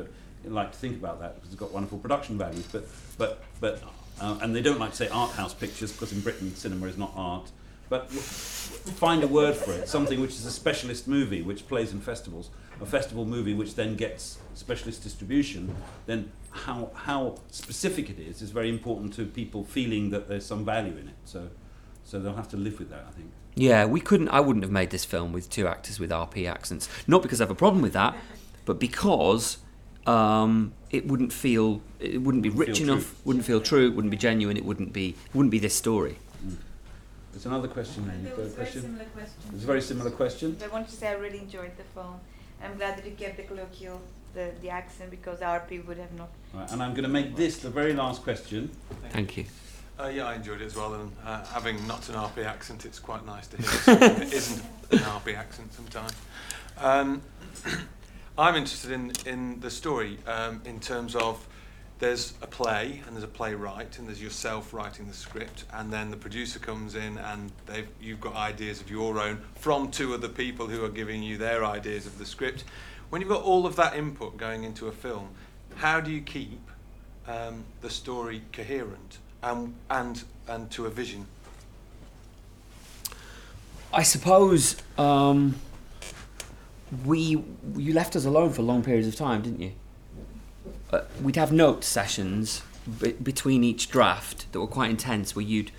don't like to think about that because it's got wonderful production values, but but but uh, and they don't like to say art house pictures because in Britain cinema is not art. But find a word for it, something which is a specialist movie which plays in festivals, a festival movie which then gets specialist distribution, then how, how specific it is is very important to people feeling that there's some value in it. So, so they'll have to live with that, I think. Yeah, we couldn't. I wouldn't have made this film with two actors with RP accents. Not because I have a problem with that, but because um, it wouldn't feel. It wouldn't be Wouldn't rich enough. true. Wouldn't feel true. Wouldn't be genuine. It wouldn't be. Wouldn't be this story. There's another question, Amy. There Got a was a very similar question. There's a very similar question. I want to say I really enjoyed the film. I'm glad that you kept the colloquial, the, the accent, because RP would have not. Right, and I'm going to make this the very last question. Thank you. Uh, yeah, I enjoyed it as well, and uh, having not an RP accent, it's quite nice to hear something that isn't an RP accent sometimes. Um, I'm interested in, in the story um, in terms of there's a play and there's a playwright and there's yourself writing the script and then the producer comes in and they've you've got ideas of your own from two other people who are giving you their ideas of the script. When you've got all of that input going into a film, how do you keep um, the story coherent and and and to a vision? I suppose um, we you left us alone for long periods of time, didn't you? Uh, we'd have note sessions be- between each draft that were quite intense, where you'd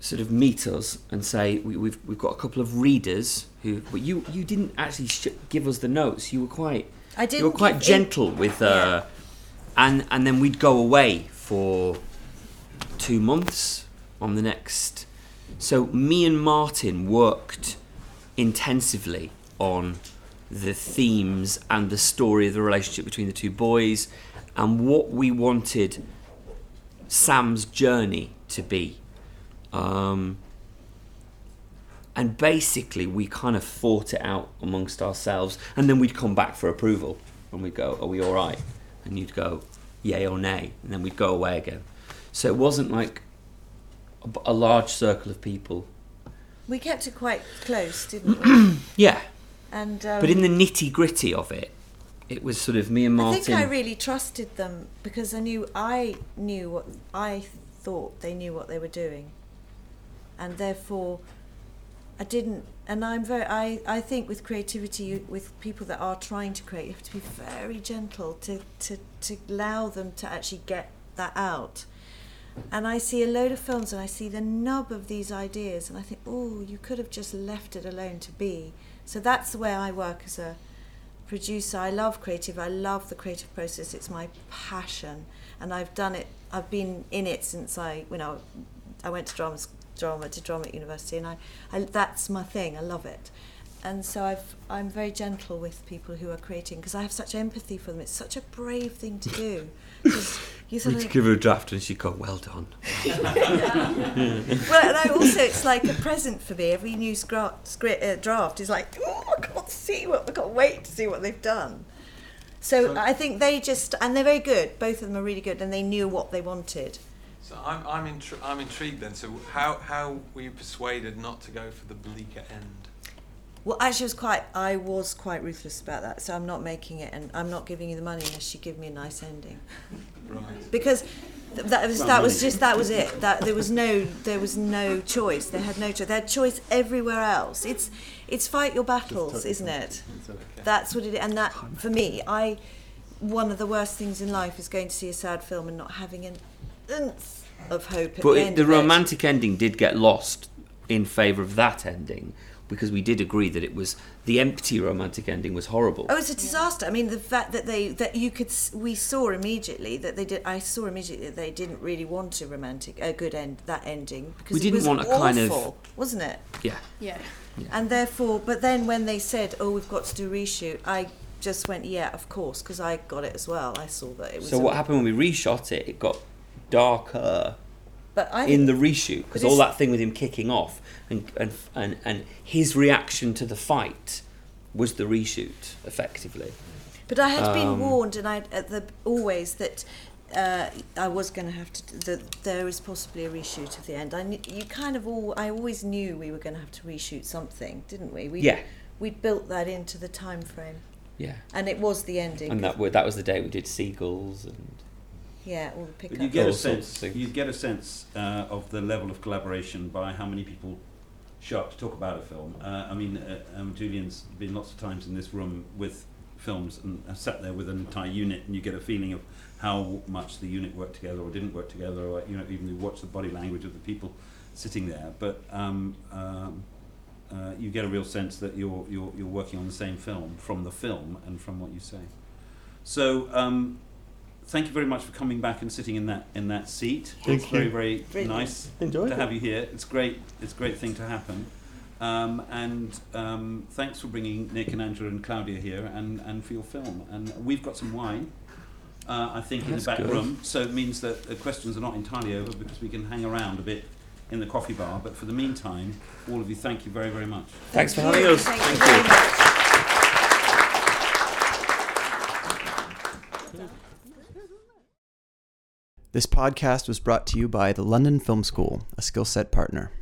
sort of meet us and say we, we've we've got a couple of readers who, but you you didn't actually sh- give us the notes. You were quite I you were quite give- it- gentle with, uh, and and then we'd go away for two months on the next. So me and Martin worked intensively on the themes and the story of the relationship between the two boys and what we wanted Sam's journey to be. Um, and basically, we kind of fought it out amongst ourselves, and then we'd come back for approval, and we'd go, "Are we all right?" And you'd go, "Yay or nay," and then we'd go away again. So it wasn't like a large circle of people. We kept it quite close, didn't we? Yeah, and um, but in the nitty gritty of it, it was sort of me and Martin. I think I really trusted them because I knew I knew what I thought they knew what they were doing, and therefore I didn't. And I'm very. I, I think with creativity, you- with people that are trying to create, you have to be very gentle to to to allow them to actually get that out. And I see a load of films and I see the nub of these ideas and I think, oh, you could have just left it alone to be. So that's the way I work as a producer. I love creative. I love the creative process. It's my passion, and I've done it. I've been in it since I, you know, I went to drama, drama to drama at university, and I, I that's my thing. I love it, and so I've I'm very gentle with people who are creating because I have such empathy for them. It's such a brave thing to do. 'Cause you sort We'd of give her a draft and she'd go, "Well done." well, and I also, it's like a present for me. Every new scra- script, uh, draft is like, oh, I can't see what, I can't wait to see what they've done. So, I think they just, and they're very good. Both of them are really good, and they knew what they wanted. So I'm I'm, intri- I'm intrigued then. So how how were you persuaded not to go for the bleaker end? Well, actually, it was quite. I was quite ruthless about that. So I'm not making it, and I'm not giving you the money unless you give me a nice ending. Right. Because th- that was Well, that was just that was it. That there was no there was no choice. They had no choice. They had choice everywhere else. It's it's fight your battles, totally isn't it? It's okay. That's what it. And that for me, I one of the worst things in life is going to see a sad film and not having an ounce of hope at But the it, end. the of it. romantic ending did get lost in favour of that ending because we did agree that it was the empty romantic ending was horrible. Oh, it's a disaster. I mean, the fact that they that you could we saw immediately that they did. I saw immediately that they didn't really want a romantic, a good end that ending because We it didn't was want a kind of- awful, wasn't it? Yeah. Yeah. And therefore, but then when they said, "Oh, we've got to do reshoot," I just went, "Yeah, of course," because I got it as well. I saw that it was. So a- what happened when we reshot it? It got darker But I in the reshoot because all that thing with him kicking off and, and and and his reaction to the fight was the reshoot effectively. But I had been Um, warned, and I at the always that uh, I was going to have to that there is possibly a reshoot of the end. I you kind of all I always knew we were going to have to reshoot something, didn't we? we Yeah. We built that into the time frame, Yeah. and it was the ending. And that that was the day we did seagulls and yeah, all the pickup. But you get All a sorts of sense. things. You get a sense uh, of the level of collaboration by how many people show up to talk about a film. Uh, I mean, uh, um, Julian's been lots of times in this room with films and uh, sat there with an entire unit, and you get a feeling of how much the unit worked together or didn't work together, or you know, even you watch the body language of the people sitting there. But um, um, uh, you get a real sense that you're, you're you're working on the same film from the film and from what you say. So. Um, thank you very much for coming back and sitting in that in that seat. Thank it's you. very very Brilliant. nice Enjoyed to it. have you here. It's great. It's a great thing to happen. Um, and um, thanks for bringing Nick and Angela and Claudia here and, and for your film. And we've got some wine, uh, I think, in That's the back good. room. So it means that the questions are not entirely over because we can hang around a bit in the coffee bar. But for the meantime, all of you, thank you very, very much. Thanks for having us. Thank, Thank you very you. This podcast was brought to you by the London Film School, a Skillset partner.